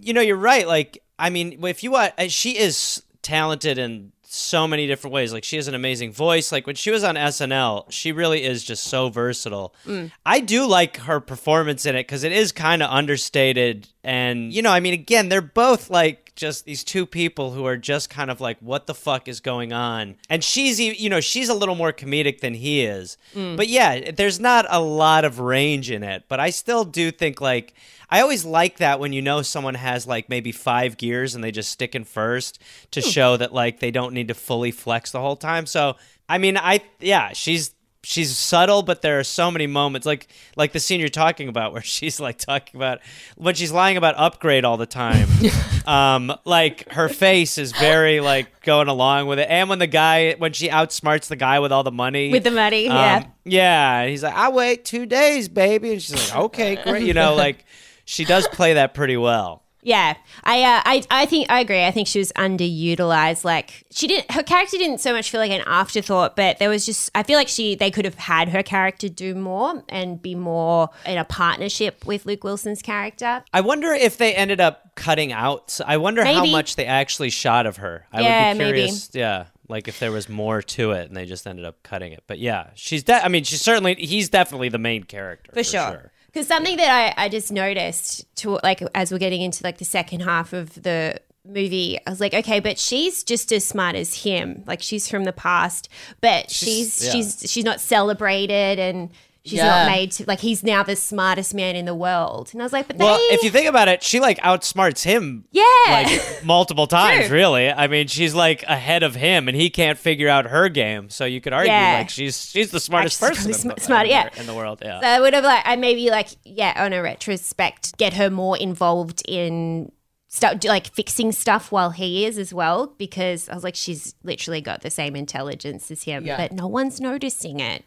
you know, you're right. Like, I mean, if you want, uh, she is talented in so many different ways. Like, she has an amazing voice. Like, when she was on SNL, she really is just so versatile. Mm. I do like her performance in it because it is kind of understated. And, you know, I mean, again, they're both like just these two people who are just kind of like, what the fuck is going on? And she's, you know, she's a little more comedic than he is. Mm. But yeah, there's not a lot of range in it. But I still do think like, I always like that when you know someone has like maybe five gears and they just stick in first to show that like they don't need to fully flex the whole time. So I mean, I yeah, she's she's subtle, but there are so many moments like like the scene you're talking about where [LAUGHS] she's like talking about when she's lying about Upgrayedd all the time. [LAUGHS] um, like her face is very like going along with it, and when the guy when she outsmarts the guy with all the money With the money, um, yeah. yeah. He's like, I wait two days, baby. And she's like, okay, great. You know, like she does play that pretty well. Yeah, I, uh, I, I think I agree. I think she was underutilized. Like she didn't, her character didn't so much feel like an afterthought, but there was just, I feel like she, they could have had her character do more and be more in a partnership with Luke Wilson's character. I wonder if they ended up cutting out. I wonder how much they actually shot of her. I Yeah, would be maybe. curious. Yeah. Like if there was more to it and they just ended up cutting it. But yeah, she's de- I mean, she's certainly he's definitely the main character. for, sure. Because something that I, I just noticed to like as we're getting into like the second half of the movie, I was like, okay, but she's just as smart as him. Like she's from the past, but she's yeah. she's she's not celebrated and she's Yeah. not made to like he's now the smartest man in the world. And I was like, but Well, they, if you think about it, she like outsmarts him yeah, like [LAUGHS] multiple times, really. I mean, she's like ahead of him, and he can't figure out her game. So you could argue Yeah. like she's she's the smartest person sm- smart, yeah. the, in the world. Yeah. So I would have like I maybe like yeah on a retrospect get her more involved in stuff like fixing stuff while he is as well because I was like she's literally got the same intelligence as him Yeah. but no one's noticing it.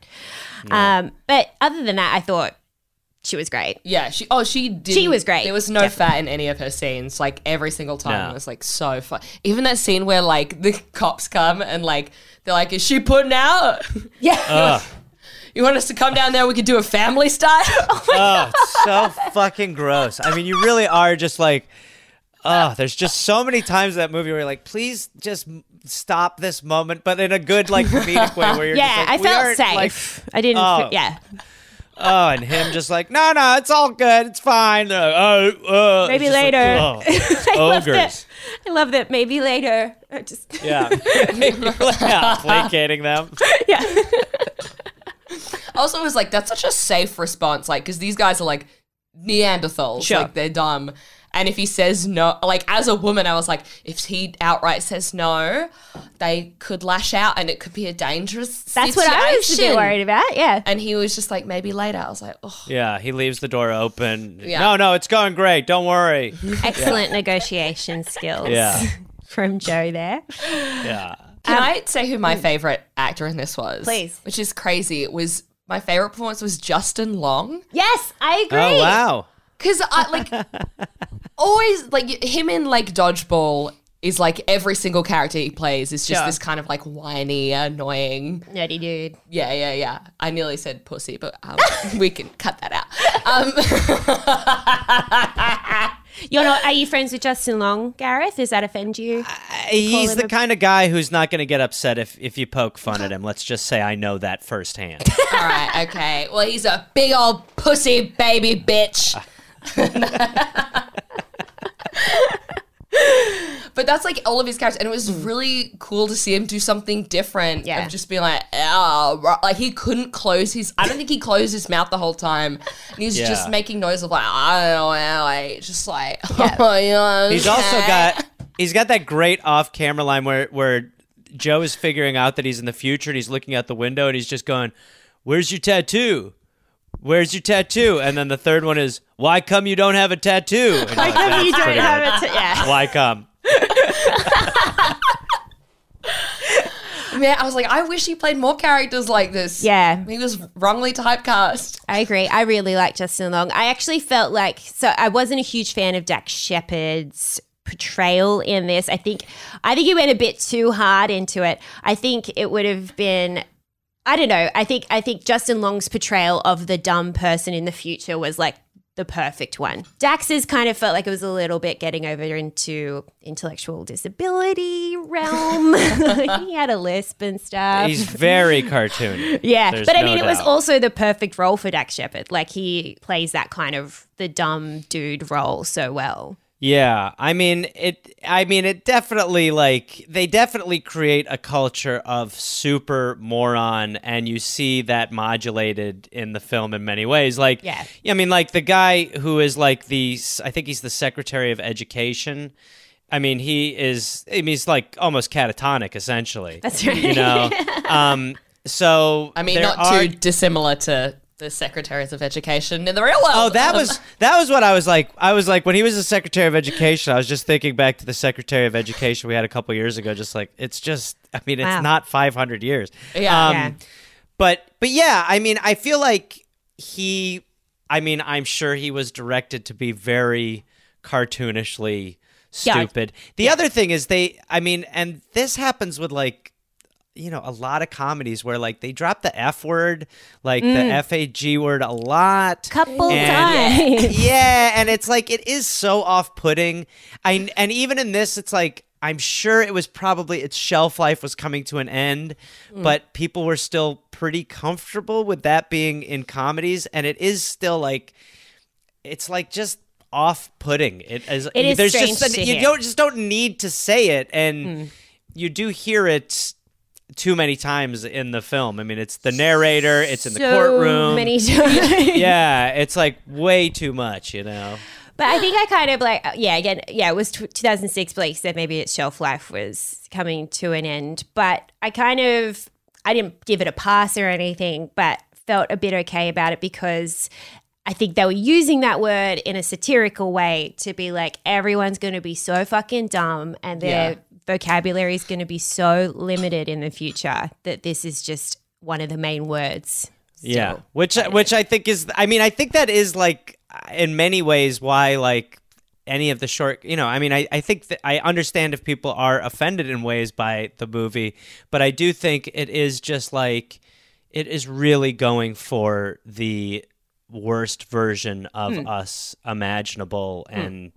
Um, but other than that, I thought she was great. Yeah, she oh she did. She was great. There was no Definitely. fat in any of her scenes. Like every single time No. it was like so fun. Even that scene where like the cops come and like they're like, "Is she putting out? Yeah, [LAUGHS] Ugh. You want us to come down there? We could do a family style." [LAUGHS] oh, it's so fucking gross. I mean, you really are just like, oh, there's just so many times in that movie where you're like, please just stop this moment, but in a good like comedic way where you're yeah, just like, I we felt safe. like- I didn't. Oh. yeah, oh, and him just like, no, no, it's all good, it's fine. They're oh, uh, maybe later. Like, [LAUGHS] I oh, love ogres. that. I love that. Maybe later. I just Yeah, [LAUGHS] yeah, placating them. [LAUGHS] yeah. also, it was like that's such a safe response, like because these guys are like Neanderthals, Sure. like they're dumb. And if he says no, like as a woman, I was like, if he outright says no, they could lash out, and it could be a dangerous. That's what I was a bit worried about. Yeah. And he was just like, maybe later. I was like, oh, Yeah, he leaves the door open. Yeah. No, no, it's going great. Don't worry. [LAUGHS] Excellent negotiation skills. Yeah. [LAUGHS] From Joe there. Yeah. Can um, I say who my favorite actor in this was? Please. Which is crazy. It was my favorite performance was Justin Long Yes, I oh, agree. Oh wow. Because I like [LAUGHS] always like him in like dodgeball is like every single character he plays is just Sure. this kind of like whiny, annoying. Nerdy dude. Yeah, yeah, yeah. I nearly said pussy, but um, [LAUGHS] we can cut that out. Um, [LAUGHS] You're not are you friends with Justin Long, Gareth? Does that offend you? He's the a- kind of guy who's not going to get upset if, if you poke fun at him. Let's just say I know that firsthand. all right, okay. Well, he's a big old pussy baby bitch. [LAUGHS] But that's like all of his characters, and it was really cool to see him do something different. Yeah. of just being like, oh, like he couldn't close his. I don't think he closed his mouth the whole time, and he's Yeah. just making noise of like, I don't know, like just like, [LAUGHS] oh, yeah, He's also got he's got that great off camera line where where Joe is figuring out that he's in the future and he's looking out the window and he's just going, "Where's your tattoo? Where's your tattoo?" And then the third one is, "Why come you don't have a tattoo?" And you're like, How come you don't have good. it? Yeah. Why come? Man, I was like, I wish he played more characters like this. Yeah. he was wrongly typecast. I agree. I really like Justin Long. I actually felt like so I wasn't a huge fan of Dax Shepard's portrayal in this. I think I think he went a bit too hard into it. I think it would have been I don't know. I think I think Justin Long's portrayal of the dumb person in the future was like the perfect one. Dax's kind of felt like it was a little bit getting over into intellectual disability realm. [LAUGHS] [LAUGHS] he had a lisp and stuff. He's very cartoony. [LAUGHS] Yeah, There's but I no mean, it was also the perfect role for Dax Shepard. Like he plays that kind of the dumb dude role so well. Yeah, I mean it. I mean it definitely like they definitely create a culture of super moron, and you see that modulated in the film in many ways. Like, Yeah. I mean, like the guy who is like the, I think he's the Secretary of Education. I mean, he is. I mean, he's like almost catatonic, essentially. That's right. You know. [LAUGHS] um. So I mean, not are- too dissimilar to the secretaries of education in the real world. Oh, that Um, was that was what I was like. I was like when he was the Secretary of Education. I was just thinking back to the Secretary of Education we had a couple years ago. Just like it's just. I mean, it's Wow. not 500 years. Yeah. Um, Yeah. But but yeah, I mean, I feel like he. I mean, I'm sure he was directed to be very cartoonishly Yeah. stupid. The other thing is they. I mean, and this happens with like you know a lot of comedies where like they drop the f word like the mm. f a g word a lot. Couple And- times. [LAUGHS] yeah and it's like it is so off-putting. I and even in this it's like i'm sure it was probably its shelf life was coming to an end mm. but people were still pretty comfortable with that being in comedies and it is still like it's like just off-putting. It is, It is there's strange just to you don't just don't need to say it and hmm. you do hear it too many times in the film. I mean, it's the narrator, it's in the so courtroom. many times. [LAUGHS] yeah, it's like way too much, you know. But I think I kind of like, uh, yeah, again, yeah, it was t- 2006. Blake said maybe its shelf life was coming to an end. But I kind of, I didn't give it a pass or anything, but felt a bit okay about it because I think they were using that word in a satirical way to be like, everyone's going to be so fucking dumb and their Yeah. Vocabulary is going to be so limited in the future that this is just one of the main words. Yeah, still. which which I think is I mean, I think that is like in many ways why like any of the short, you know, I mean, I I think that I understand if people are offended in ways by the movie, but I do think it is just like it is really going for the worst version of hmm. us imaginable hmm. and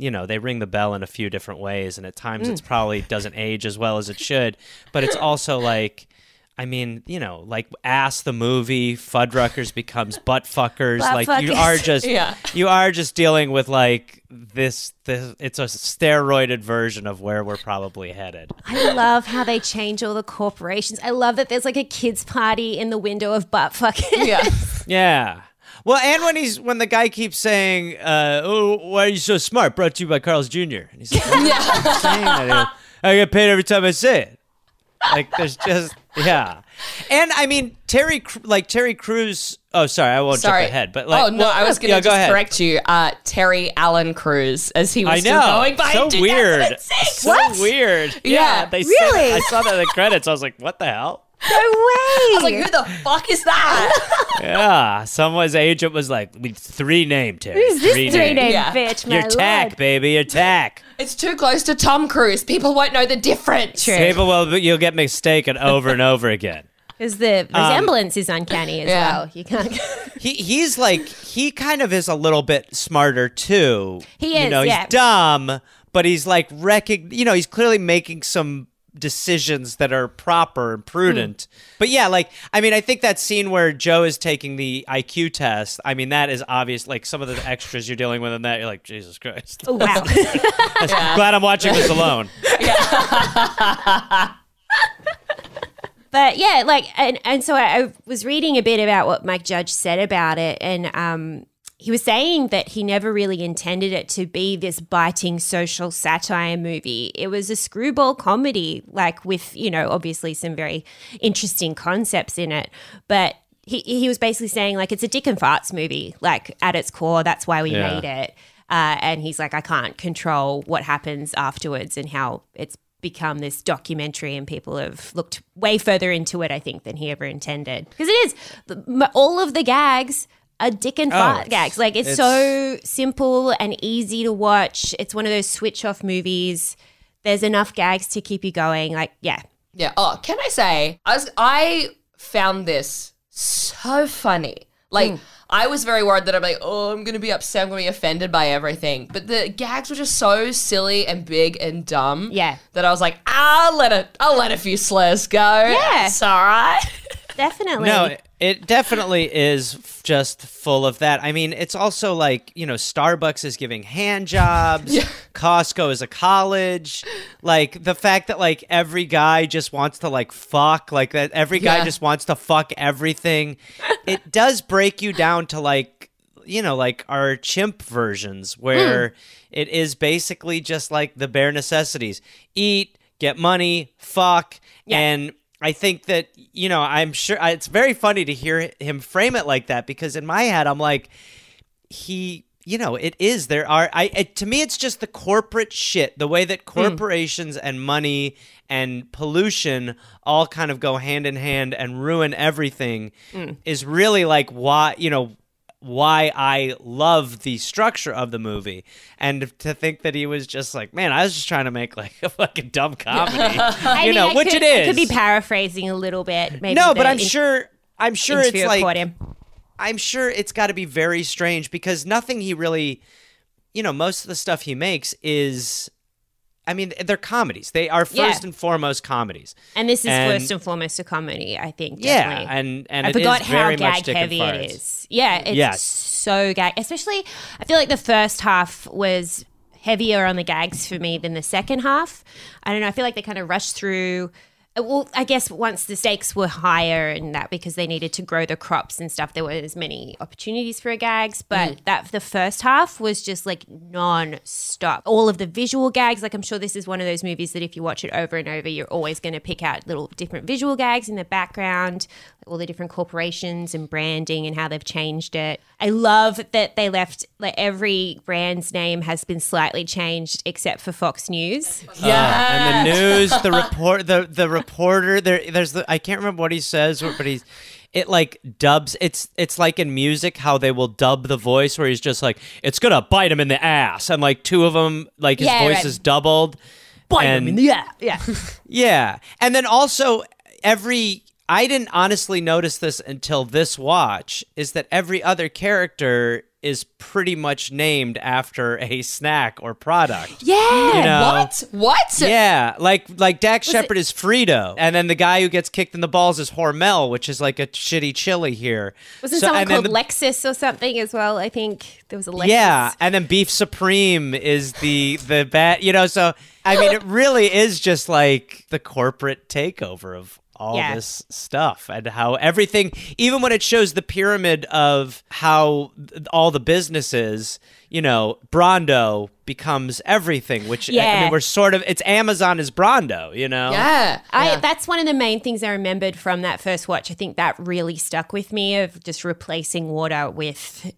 you know they ring the bell in a few different ways and at times it's mm. probably [LAUGHS] doesn't age as well as it should but it's also like I mean, you know, like ass the movie, Fuddruckers becomes [LAUGHS] butt fuckers. Butt like you are just, Yeah. you are just dealing with like this. This it's a steroided version of where we're probably headed. I love how they change all the corporations. I love that there's like a kids' party in the window of butt fucking. yeah. [LAUGHS] Yeah. Well, and when he's when the guy keeps saying, uh, "Oh, why are you so smart?" Brought to you by Carl's Jr. And he's like, [LAUGHS] yeah. I saying that?" He goes, I get paid every time I say it. Like there's just yeah, and I mean Terry like Terry Crews. Oh, sorry, I won't Sorry. jump ahead. But like, oh no, well, I was going to yeah, go ahead. correct you. Uh, Terry Alan Crews, as he was I know. going by so weird. 2006. So weird. Yeah. they said- Really? I saw that in the credits. I was like, what the hell? No way. [LAUGHS] I was like, who the fuck is that? [LAUGHS] Yeah, someone's agent was like, "We three name Terry. Who's this three three name Yeah. bitch, my Your tack, lord? baby, your tack. it's too close to Tom Cruise. People won't know the difference. True. People will, you'll get mistaken over and over again. Because the um, resemblance is uncanny as Yeah. well. You can't. [LAUGHS] He he's like he kind of is a little bit smarter too. He You is, know, yeah. he's dumb, but he's like recog- You know, he's clearly making some decisions that are proper and prudent. But yeah, like I mean, I think that scene where Joe is taking the IQ test. I mean, that is obvious. Like some of the extras you're dealing with in that, you're like, Jesus Christ. Oh, wow. [LAUGHS] Glad I'm watching this alone. [LAUGHS] but yeah, like, and, and so I, I was reading a bit about what Mike Judge said about it. And um, he was saying that he never really intended it to be this biting social satire movie. It was a screwball comedy, like with, you know, obviously some very interesting concepts in it. But he, he was basically saying, like, it's a dick and farts movie, like, at its core. That's why we Yeah. made it. Uh, and he's like, I can't control what happens afterwards and how it's become this documentary, and people have looked way further into it, I think, than he ever intended. Because it is all of the gags are dick and oh. fart it's- gags. Like it's, it's- so simple and easy to watch. It's one of those switch off movies. There's enough gags to keep you going. Like, yeah, Yeah. Oh, can I say I was I found this so funny. Like hmm. I was very worried that I'm like, oh, I'm gonna be upset, I'm gonna be offended by everything. But the gags were just so silly and big and dumb. Yeah. That I was like, I'll let a I'll let a few slurs go. Yeah. It's alright. [LAUGHS] definitely. No, it definitely is just full of that. I mean, it's also like, you know, Starbucks is giving hand jobs, Costco is a college. Like the fact that like every guy just wants to like fuck, like that every guy Yeah. just wants to fuck everything. it does break you down to like you know, like our chimp versions where hmm. it is basically just like the bare necessities. Eat, get money, fuck, and I think that you know, I'm sure it's very funny to hear him frame it like that because in my head, I'm like, he, you know, it is. There are, I it, to me, it's just the corporate shit, the way that hmm. corporations and money and pollution all kind of go hand in hand and ruin everything hmm. is really like why, you know. Why I love the structure of the movie, and to think that he was just like, man, I was just trying to make like [LAUGHS] a fucking dumb [LAUGHS] comedy, you know, which could, it is. I could be paraphrasing a little bit. Maybe No, but I'm in- sure. I'm sure it's like. I'm sure it's got to be very strange because nothing he really, you know, most of the stuff he makes is. I mean, they're comedies. They are first Yeah. and foremost comedies. And this is And- first and foremost a comedy, I think. Yeah, definitely. and and I it is forgot how gag heavy it is. Yeah, it's Yes. so gag. Especially, I feel like the first half was heavier on the gags for me than the second half. I don't know. I feel like they kind of rushed through. Uh, Well, I guess once the stakes were higher and that because they needed to grow the crops and stuff, there were as many opportunities for gags. But that the first half was just like non-stop. All of the visual gags, like I'm sure this is one of those movies that if you watch it over and over, you're always going to pick out little different visual gags in the background, all the different corporations and branding and how they've changed it. I love that they left like every brand's name has been slightly changed except for Fox News. Yeah, and the news, the report, the the reporter. There, there's the I can't remember what he says, but he's it like dubs. It's it's like in music how they will dub the voice where he's just like it's gonna bite him in the ass, and like two of them, like his Yeah, voice right. is doubled. bite and, Yeah, yeah. [LAUGHS] Yeah. And then also every I didn't honestly notice this until this watch is that every other character is pretty much named after a snack or product. Yeah. You know? What? What? Yeah, like like Dax Shepard is Frito, and then the guy who gets kicked in the balls is Hormel, which is like a shitty chili here. Wasn't So- someone and called the- Lexus or something as well? I think there was a Lexus. Yeah, and then Beef Supreme is the the bad, you know. So I mean, it really is just like the corporate takeover of all Yeah. this stuff and how everything, even when it shows the pyramid of how th- all the businesses, you know, Brando becomes everything. Which I- I Yeah. mean, we're sort of it's Amazon is Brando, you know. Yeah. I, yeah. That's one of the main things I remembered from that first watch. I think that really stuck with me of just replacing water with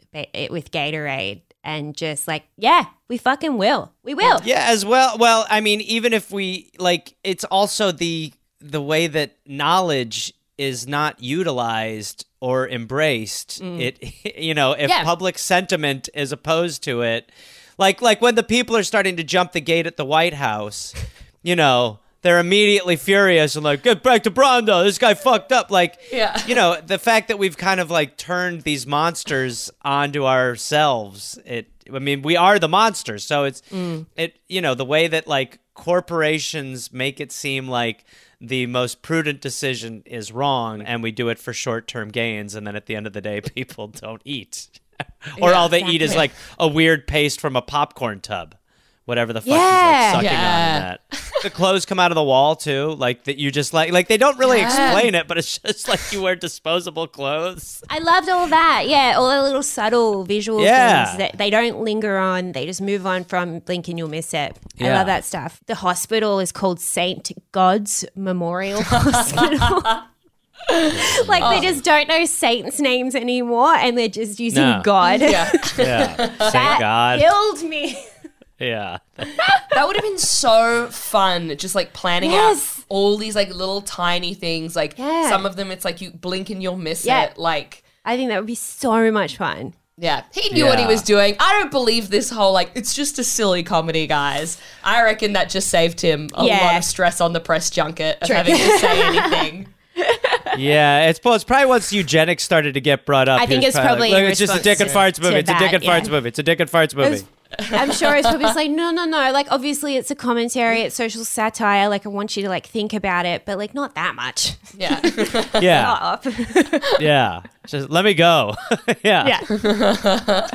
with Gatorade and just like, yeah, we fucking will. We will. Yeah, as well. Well, I mean, even if we like, it's also the the way that knowledge is not utilized or embraced. Mm. It, [LAUGHS] you know, if Yeah. public sentiment is opposed to it, like like when the people are starting to jump the gate at the White House, you know. they're immediately furious and like, get back to Brando. This guy fucked up. Like, Yeah. you know, the fact that we've kind of like turned these monsters onto ourselves. It, I mean, we are the monsters. So it's, mm. it, you know, the way that like corporations make it seem like the most prudent decision is wrong and we do it for short term gains. And then at the end of the day, [LAUGHS] people don't eat. [LAUGHS] or Yeah, all they eat is like a weird paste from a popcorn tub. Whatever the fuck Yeah. he's like sucking on Yeah. in that. The clothes come out of the wall too, like that you just like like they don't really Yeah. explain it, but it's just like you wear disposable clothes. I loved all that. Yeah, all the little subtle visual Yeah. things that they don't linger on. They just move on from blink and you'll miss it. I Yeah. love that stuff. The hospital is called Saint God's Memorial [LAUGHS] Hospital. [LAUGHS] like they oh. just don't know saints' names anymore, and they're just using No. God. Yeah. [LAUGHS] Yeah. Thank That God. killed me. Yeah. That would have been so fun, just like planning Yes. out all these like little tiny things. Like Yeah. some of them, it's like you blink and you'll miss Yeah. it. Like, I think that would be so much fun. yeah, he knew what he Yeah. was doing. I don't believe this whole like it's just a silly comedy, guys. I reckon that just saved him a Yeah. lot of stress on the press junket of True. having to say [LAUGHS] anything. Yeah, it's well, it's probably once eugenics started to get brought up. I think was it's probably like, in Look, it's just a dick and response farts to- movie. It's a dick that, and farts movie. It's a dick and farts movie. I'm sure it's probably just like, no, no, no. Like, obviously, it's a commentary, it's social satire. Like, I want you to like think about it, but like, not that much. Yeah. [LAUGHS] [LAUGHS] Yeah, Up. [LAUGHS] yeah. Just let me go. yeah. Yeah.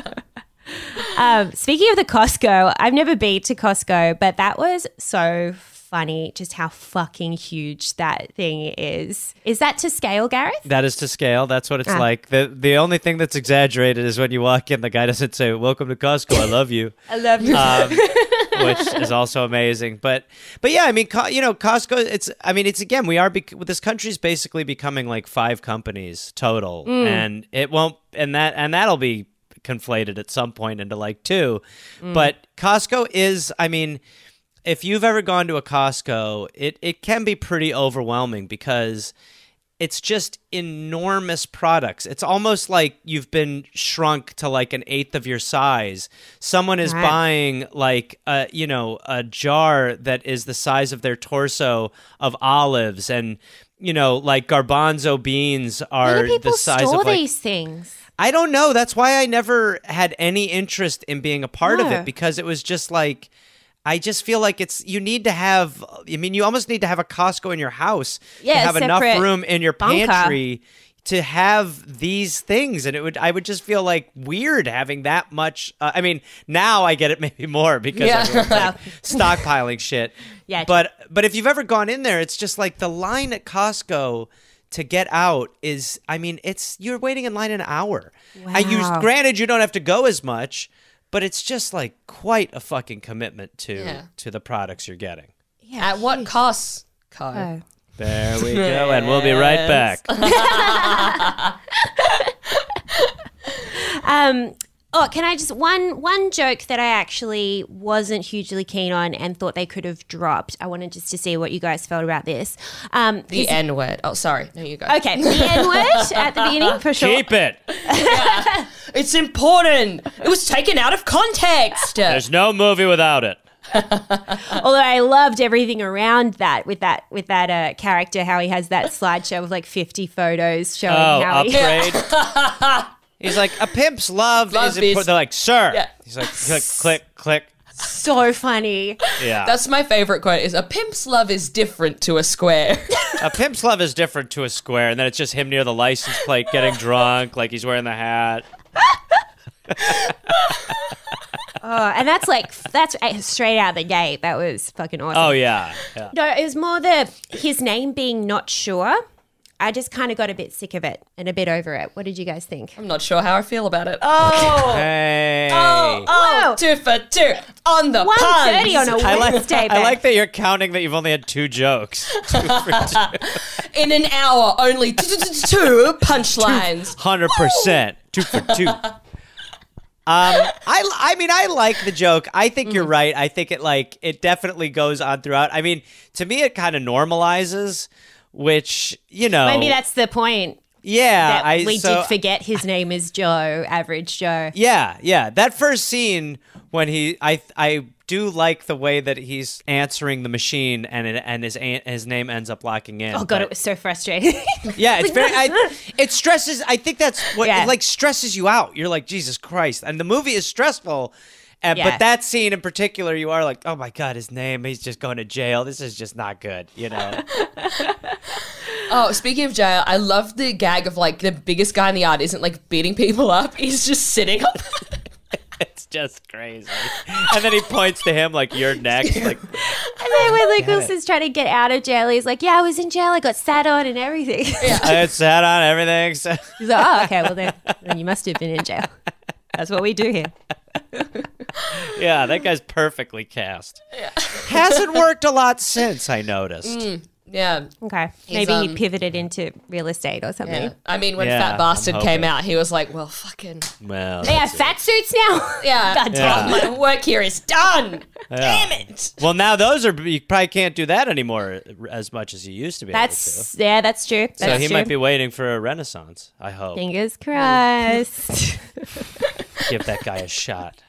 um, speaking of the Costco, I've never been to Costco, but that was so funny just how fucking huge that thing is. Is that to scale, Gareth? That is to scale. That's what it's Ah. like. the The only thing that's exaggerated is when you walk in, the guy doesn't say "Welcome to Costco, I love you," [LAUGHS] I love you. um, [LAUGHS] which is also amazing. But but yeah, I mean, Co- you know, Costco. It's I mean, it's again, we are bec- this country's basically becoming like five companies total, Mm. and it won't, and that and that'll be conflated at some point into like two. Mm. But Costco is, I mean. If you've ever gone to a Costco, it, it can be pretty overwhelming because it's just enormous products. It's almost like you've been shrunk to like an eighth of your size. Someone is Right. buying like a you know a jar that is the size of their torso of olives, and you know like garbanzo beans are the size of like. these things? I don't know. That's why I never had any interest in being a part of it because it was just like I just feel like it's you need to have I mean you almost need to have a Costco in your house Yeah, to have enough room in your bunker. pantry to have these things and it would I would just feel like weird having that much uh, I mean now I get it [LAUGHS] maybe more because Yeah. like [LAUGHS] stockpiling shit. Yeah. But but if you've ever gone in there it's just like the line at Costco to get out is I mean it's you're waiting in line an hour. I use Wow. granted you don't have to go as much, but it's just like quite a fucking commitment to Yeah. to the products you're getting. Yeah. At what cost? Co. Oh. There we [LAUGHS] go, and we'll be right back. [LAUGHS] Um, oh, can I just one one joke that I actually wasn't hugely keen on and thought they could have dropped. I wanted just to see what you guys felt about this. Um, The N word. Oh, sorry. No, you go. Okay, the N word at the beginning for sure. Keep it. It's important. It was taken out of context. There's no movie without it. Although I loved everything around that with that with that uh, character, how he has that slideshow of like fifty photos showing Oh, how he. [LAUGHS] Upgrayedd. He's like a pimp's love, Love is is- important. They're like, sir. Yeah. He's like, click, click, click. So funny. Yeah. That's my favorite quote is a pimp's love is different to a square. [LAUGHS] a pimp's love is different to a square, and then it's just him near the license plate getting [LAUGHS] drunk, like he's wearing the hat. [LAUGHS] Oh, and that's like that's uh, straight out of the gate. That was fucking awesome. Oh yeah. yeah. No, it was more the his name being not sure. I just kind of got a bit sick of it and a bit over it. What did you guys think? I'm not sure how I feel about it. Oh, Hey. oh, oh, Whoa. two for two on the One puns. thirty on a I like, Wednesday. I like that you're counting that you've only had two jokes. Two for two. In an hour, only two punchlines. Hundred percent, two for two. [LAUGHS] Um, I, I mean, I like the joke. I think Mm-hmm. you're right. I think it like it definitely goes on throughout. I mean, to me, it kind of normalizes, which you know, Maybe that's the point. Yeah, I we so- did forget his name is Joe, average Joe. [LAUGHS] Yeah, yeah. That first scene when he, I, I do like the way that he's answering the machine, and it, and his his name ends up locking in. Oh god, but- it was so frustrating. [LAUGHS] Yeah, it's very. I, [LAUGHS] it stresses. I think that's what Yeah. it like stresses you out. You're like Jesus Christ, and the movie is stressful. And, Yeah. But that scene in particular, you are like, oh my god, his name. He's just going to jail. This is just not good. You know. [LAUGHS] Oh, speaking of jail, I love the gag of like the biggest guy in the yard isn't like beating people up. He's just sitting on [LAUGHS] it's just crazy. And then he points to him like, "You're next." [LAUGHS] Like, and then when Luke Wilson's trying to get out of jail, he's like, "Yeah, I was in jail. I got sat on and everything." Yeah. I got sat on everything. So. he's like, "Oh, okay. Well, then, then you must have been in jail. That's what we do here." [LAUGHS] Yeah, that guy's perfectly cast. [LAUGHS] Hasn't worked a lot since I noticed. Yeah. Okay, maybe um, he pivoted into real estate or something. Yeah. I mean, when Yeah, Fat Bastard I'm came hoping. out, he was like, well, fucking. Well, They have that's it. fat suits now. Yeah. [LAUGHS] God damn My work here is done. Damn it. Well, now those are you probably can't do that anymore as much as you used to be. able That's yeah, that's true. That's so he true. might be waiting for a renaissance. I hope. Fingers crossed. Give that guy a shot.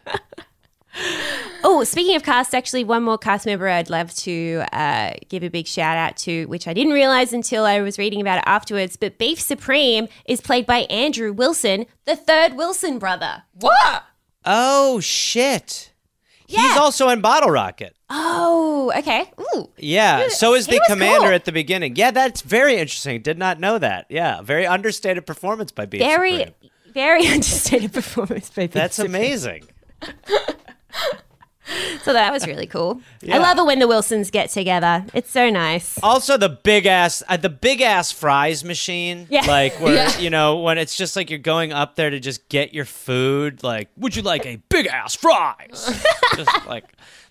Oh, speaking of cast, actually, one more cast member I'd love to uh, give a big shout out to, which I didn't realize until I was reading about it afterwards. But Beef Supreme is played by Andrew Wilson, the third Wilson brother. What? Oh shit! Yeah. He's also in Bottle Rocket. Oh, okay. Ooh. Yeah, so is the commander cool. at the beginning. Yeah, that's very interesting. Did not know that. Yeah, very understated performance by Beef Very, Supreme. very [LAUGHS] understated performance by Beef That's Supreme. amazing. [LAUGHS] So that was really cool. Yeah. I love it when the Wilsons get together. It's so nice. Also, the big ass, uh, the big ass fries machine. Yeah. Like [LAUGHS] where Yeah. you know when it's just like you're going up there to just get your food. Like, would you like a big ass fries? [LAUGHS] just like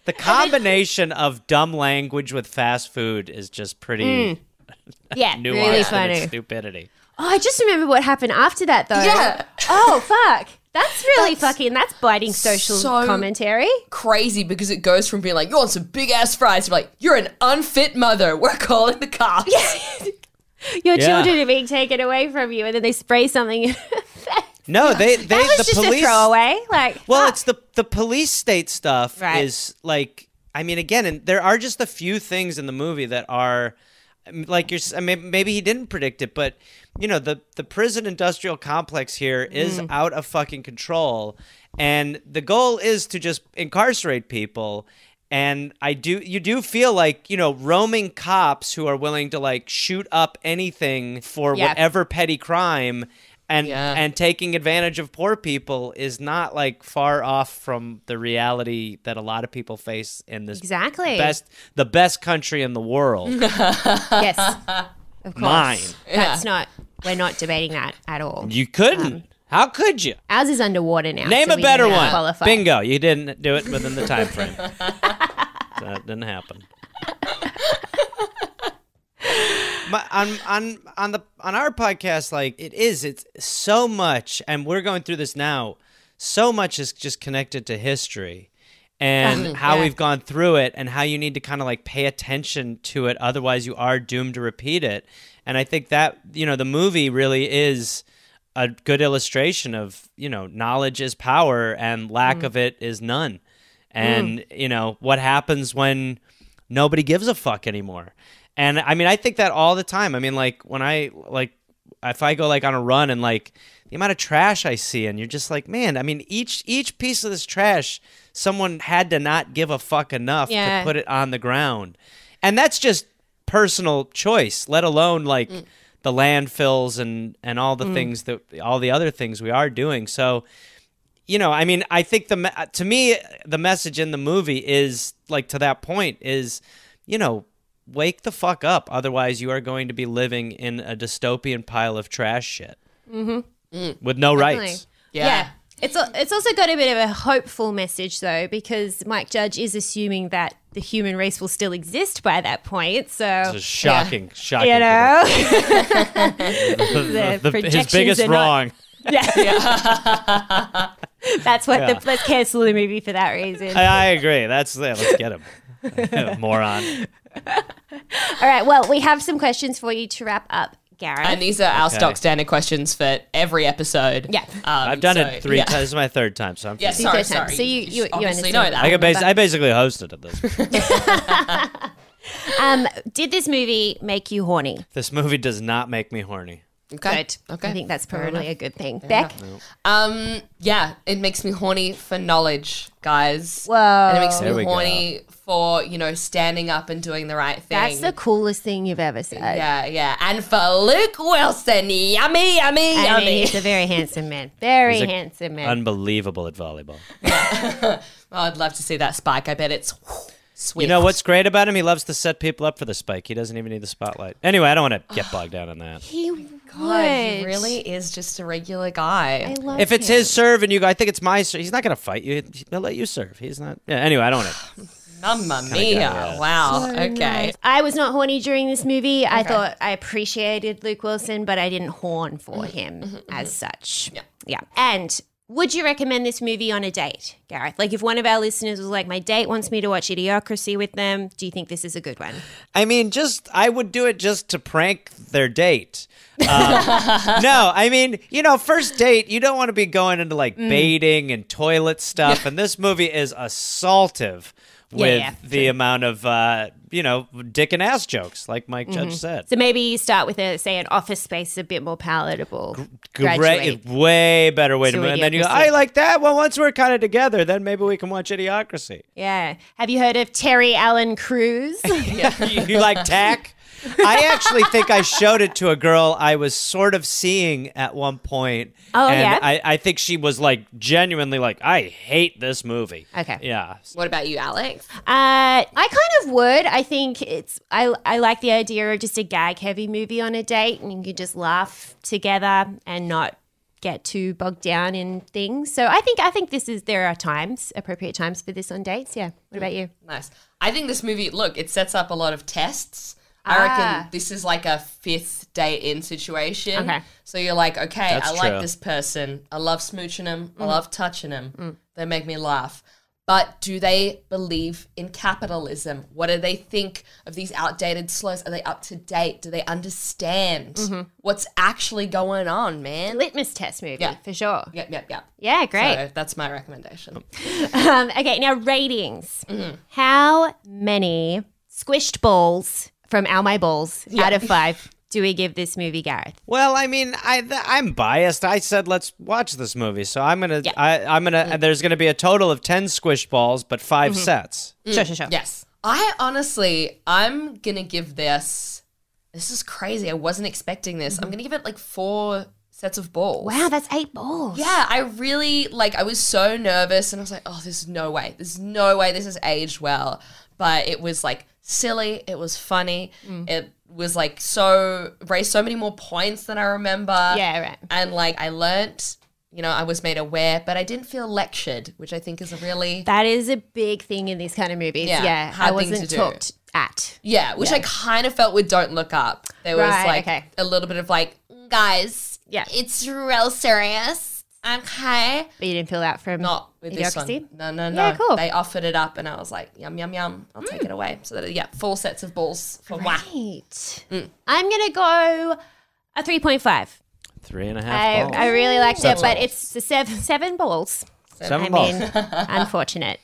the combination of dumb language with fast food is just pretty [LAUGHS] Yeah, nuanced really in funny. stupidity. Oh, I just remember what happened after that, though. Yeah. Oh, fuck. That's really That's fucking. That's biting social so- commentary. Crazy because it goes from being like, you want some big ass fries to like, you're an unfit mother. [LAUGHS] We're calling the cops. [LAUGHS] Your Yeah. children are being taken away from you, and then they spray something. in your [LAUGHS] face. No, they they that was the just police. a throwaway. Like, Well, fuck. it's the the police state stuff Right. is like I mean again, and there are just a few things in the movie that are like you're I mean, maybe he didn't predict it, but you know the the prison industrial complex here is Mm. out of fucking control, and the goal is to just incarcerate people. And I do, you do feel like, you know, roaming cops who are willing to like shoot up anything for Yeah. whatever petty crime and Yeah. and taking advantage of poor people is not like far off from the reality that a lot of people face in this exactly. best the best country in the world [LAUGHS] Yes. Of course. mine That's not. We're not debating that at all. you couldn't um, how could you Ours is underwater now. name so a better one Qualify. bingo you didn't do it within the [LAUGHS] time frame that didn't happen [LAUGHS] My, on on on the on our podcast like it is it's so much and we're going through this now so much is just connected to history and mm-hmm. how yeah. we've gone through it and how you need to kind of like pay attention to it otherwise you are doomed to repeat it. And i think that you know the movie really is a good illustration of you know knowledge is power and lack mm. of it is none. Mm. And you know what happens when nobody gives a fuck anymore and i mean i think that all the time. I mean like when i like if i go like on a run and like the amount of trash i see and you're just like man i mean each each piece of this trash someone had to not give a fuck enough Yeah. to put it on the ground. And that's just personal choice let alone like mm. the landfills and and all the mm. things that all the other things we are doing. So you know, I mean, I think the to me the message in the movie is like to that point is, you know, wake the fuck up. Otherwise, you are going to be living in a dystopian pile of trash shit mm-hmm. with no rights. Yeah. It's al- it's also got a bit of a hopeful message though, because Mike Judge is assuming that the human race will still exist by that point. So It's a shocking, shocking. you know, [LAUGHS] the, the the- his biggest are not- wrong. [LAUGHS] [LAUGHS] that's what Yeah. the, let's cancel the movie for that reason. I, I agree. That's yeah, let's get him. Moron. All right, well, we have some questions for you to wrap up. Gareth. And these are our Okay. stock standard questions for every episode. Yeah. Um, I've done so, it three yeah. times. This is my third time, so I'm. Yeah, pretty- sorry, third time. sorry. So you- you- you obviously understand know that. that. I, could bas- I basically hosted at this. [LAUGHS] [LAUGHS] um, did this movie make you horny? this movie does not make me horny. Okay. Good. Okay. I think that's probably a good thing. Beck? Um, yeah, it makes me horny for knowledge, guys. Whoa. And it makes There me we go. horny for, you know, standing up and doing the right thing. That's the coolest thing you've ever said. Yeah, yeah. And for Luke Wilson, yummy, yummy, I yummy. mean, he's a very handsome man. Very He's a handsome man. Unbelievable at volleyball. [LAUGHS] Oh, I'd love to see that spike. I bet it's sweet. You know what's great about him? He loves to set people up for the spike. He doesn't even need the spotlight. Anyway, I don't want to get bogged down on that. he God, he really is just a regular guy. I love If it's him. his serve and you go, I think it's my serve. He's not going to fight you. He'll let you serve. He's not. Yeah. Anyway, I don't want to. [SIGHS] Mamma mia. yeah. Wow. So okay. nice. I was not horny during this movie. I thought I appreciated Luke Wilson, but I didn't horn for mm-hmm. him mm-hmm. as mm-hmm. such. Yeah. Yeah. And would you recommend this movie on a date, Gareth? Like if one of our listeners was like, my date wants me to watch Idiocracy with them, do you think this is a good one? I mean, just I would do it just to prank their date. Um, [LAUGHS] no, I mean, you know, first date, you don't want to be going into like Mm. baiting and toilet stuff. And this movie is assaultive with yeah, the amount of, uh, you know, dick and ass jokes, like Mike Judge said. So maybe you start with a say an office space is a bit more palatable. Great, way better way to To move. And then you go, I like that. Well, once we're kind of together, then maybe we can watch Idiocracy. Yeah. Have you heard of Terry Alan Crews? [LAUGHS] you, [LAUGHS] you like tack? I actually think I showed it to a girl I was sort of seeing at one point. Oh, and yeah? I, I think she was like genuinely like, I hate this movie. Okay. Yeah. What about you, Alex? Uh, I kind of would. I think it's. I I like the idea of just a gag heavy movie on a date, and you can just laugh together and not get too bogged down in things. So I think I think this is there are times appropriate times for this on dates. Yeah. What about you? Nice. I think this movie, look, it sets up a lot of tests. I Ah. reckon this is like a fifth date in situation. Okay. So you're like, okay, That's I like true. this person. I love smooching them. Mm. I love touching them. They make me laugh. But do they believe in capitalism? What do they think of these outdated slurs? Are they up to date? Do they understand Mm-hmm. what's actually going on, man? Litmus test movie Yeah. for sure. Yep, yep, yep. Yeah, great. So that's my recommendation. [LAUGHS] Um, okay, now ratings. Mm-hmm. How many squished balls from Ow My Balls out of five do we give this movie, Gareth? Well, I mean, I th- I'm biased. I said let's watch this movie, so I'm gonna. Yeah. I, I'm gonna. Mm-hmm. There's gonna be a total of ten squish balls, but 5 mm-hmm. sets. Mm. Sure, sure, sure. Yes. I honestly, I'm gonna give this. This is crazy. I wasn't expecting this. I'm mm-hmm. gonna give it like four sets of balls. Wow, that's eight balls. Yeah, I really like. I was so nervous, and I was like, "Oh, there's no way. There's no way this has aged well." But it was like silly. It was funny. Mm. It was like so raised so many more points than I remember. Yeah, right. And like I learnt, you know, I was made aware, but I didn't feel lectured, which I think is a really That is a big thing in these kind of movies. Yeah, Yeah, I wasn't to do. talked at. Yeah, which I kind of felt with Don't Look Up. There was Right, like okay. a little bit of like, mm, guys, Yeah. it's real serious. Okay. But you didn't feel that from Not with this Idiocracy? one. No, no, no. Yeah, cool. They offered it up and I was like, yum, yum, yum. I'll take it away. So that, yeah, four sets of balls for whack. Right. Mm. I'm gonna go a three point five. Three and a half I, balls. I really liked it, That's but it's a seven seven balls. Seven I balls. mean, [LAUGHS] unfortunate.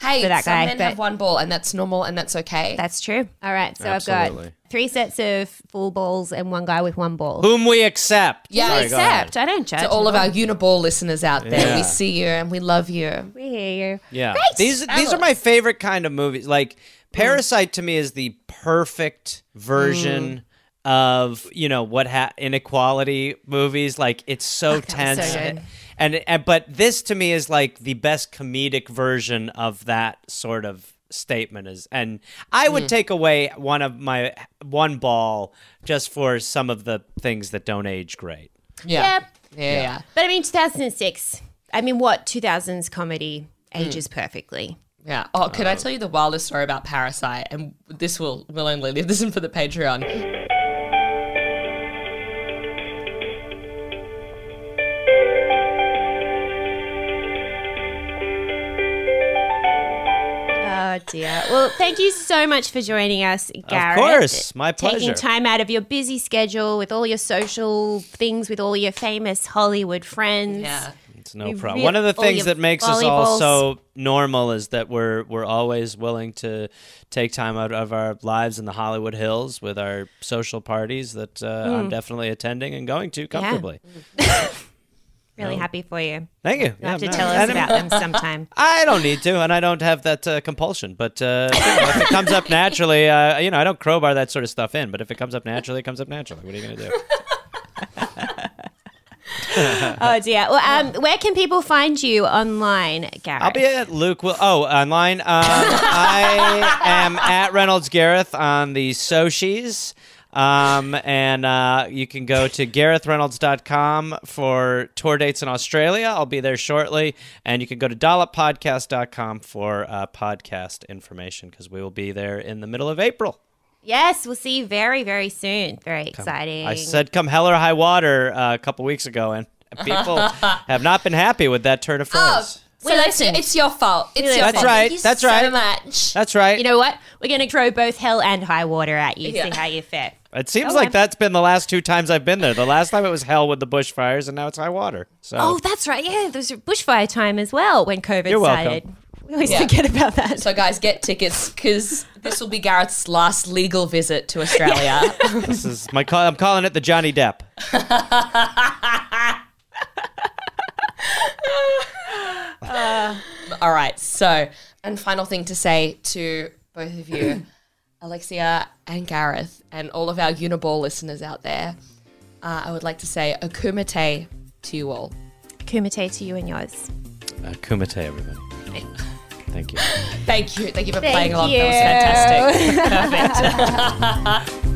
Hey, For that some guy, men have one ball and that's normal and that's okay. That's true. All right, so I've got three sets of full balls and one guy with one ball. Whom we accept. Yeah, Sorry, go ahead. I don't judge. to all of our uniball listeners out there, Yeah. we see you and we love you. we hear you. Yeah. These these are my favorite kind of movies. Like Parasite to me is the perfect version mm. of, you know, what ha- inequality movies like it's so tense. so good. And, and but this to me is like the best comedic version of that sort of statement is and I would hmm. take away one of my one ball just for some of the things that don't age great. Yeah. Yep. Yeah, yeah. But I mean, 2006. I mean, what 2000s comedy ages hmm. perfectly. Yeah. Oh, could I oh. tell you the wildest story about Parasite? And this will will only leave this in for the Patreon. Oh dear. Well, thank you so much for joining us, Gareth. Of course. My pleasure. Taking time out of your busy schedule with all your social things, with all your famous Hollywood friends. Yeah. It's no We problem. re- One of the things that makes us all so normal is that we're we're always willing to take time out of our lives in the Hollywood Hills with our social parties that uh, Hmm. I'm definitely attending and going to comfortably. [LAUGHS] Really happy for you. Thank you. You have to no, tell us about them sometime. [LAUGHS] I don't need to, and I don't have that uh, compulsion. But uh, if it comes up naturally, uh, you know, I don't crowbar that sort of stuff in. But if it comes up naturally, it comes up naturally. What are you going to do? [LAUGHS] Oh dear. Well, um, where can people find you online, Gareth? I'll be at Luke. Will oh online. Um, I am at Reynolds Gareth on the socials. Um, and uh, you can go to GarethReynolds.com for tour dates in Australia. I'll be there shortly. And you can go to dolloppodcast.com for uh, podcast information because we will be there in the middle of April. Yes, we'll see you very, very soon. Very exciting. I said come hell or high water uh, a couple weeks ago, and people [LAUGHS] have not been happy with that turn of phrase. So it's, it's your fault. It's your That's fault. right. Thank you That's so right. much. That's right. You know what? We're going to throw both hell and high water at you. Yeah. See how you fare. It seems Go like on. that's been the last two times I've been there. The last time it was hell with the bushfires, and now it's high water. So Oh, that's right. Yeah, there's a bushfire time as well when COVID You're welcome. We always Yeah. forget about that. So, guys, get tickets because this will be Gareth's last legal visit to Australia. [LAUGHS] this is my call. I'm calling it the Johnny Depp. [LAUGHS] Uh, all right. So, and final thing to say to both of you, Alexia and Gareth, and all of our Uniball listeners out there, uh, I would like to say a kumite to you all. Kumite to you and yours. Uh, kumite, everybody. Thank you. [LAUGHS] Thank you. Thank you for Thank playing along. you. That was fantastic. [LAUGHS] Perfect. [LAUGHS]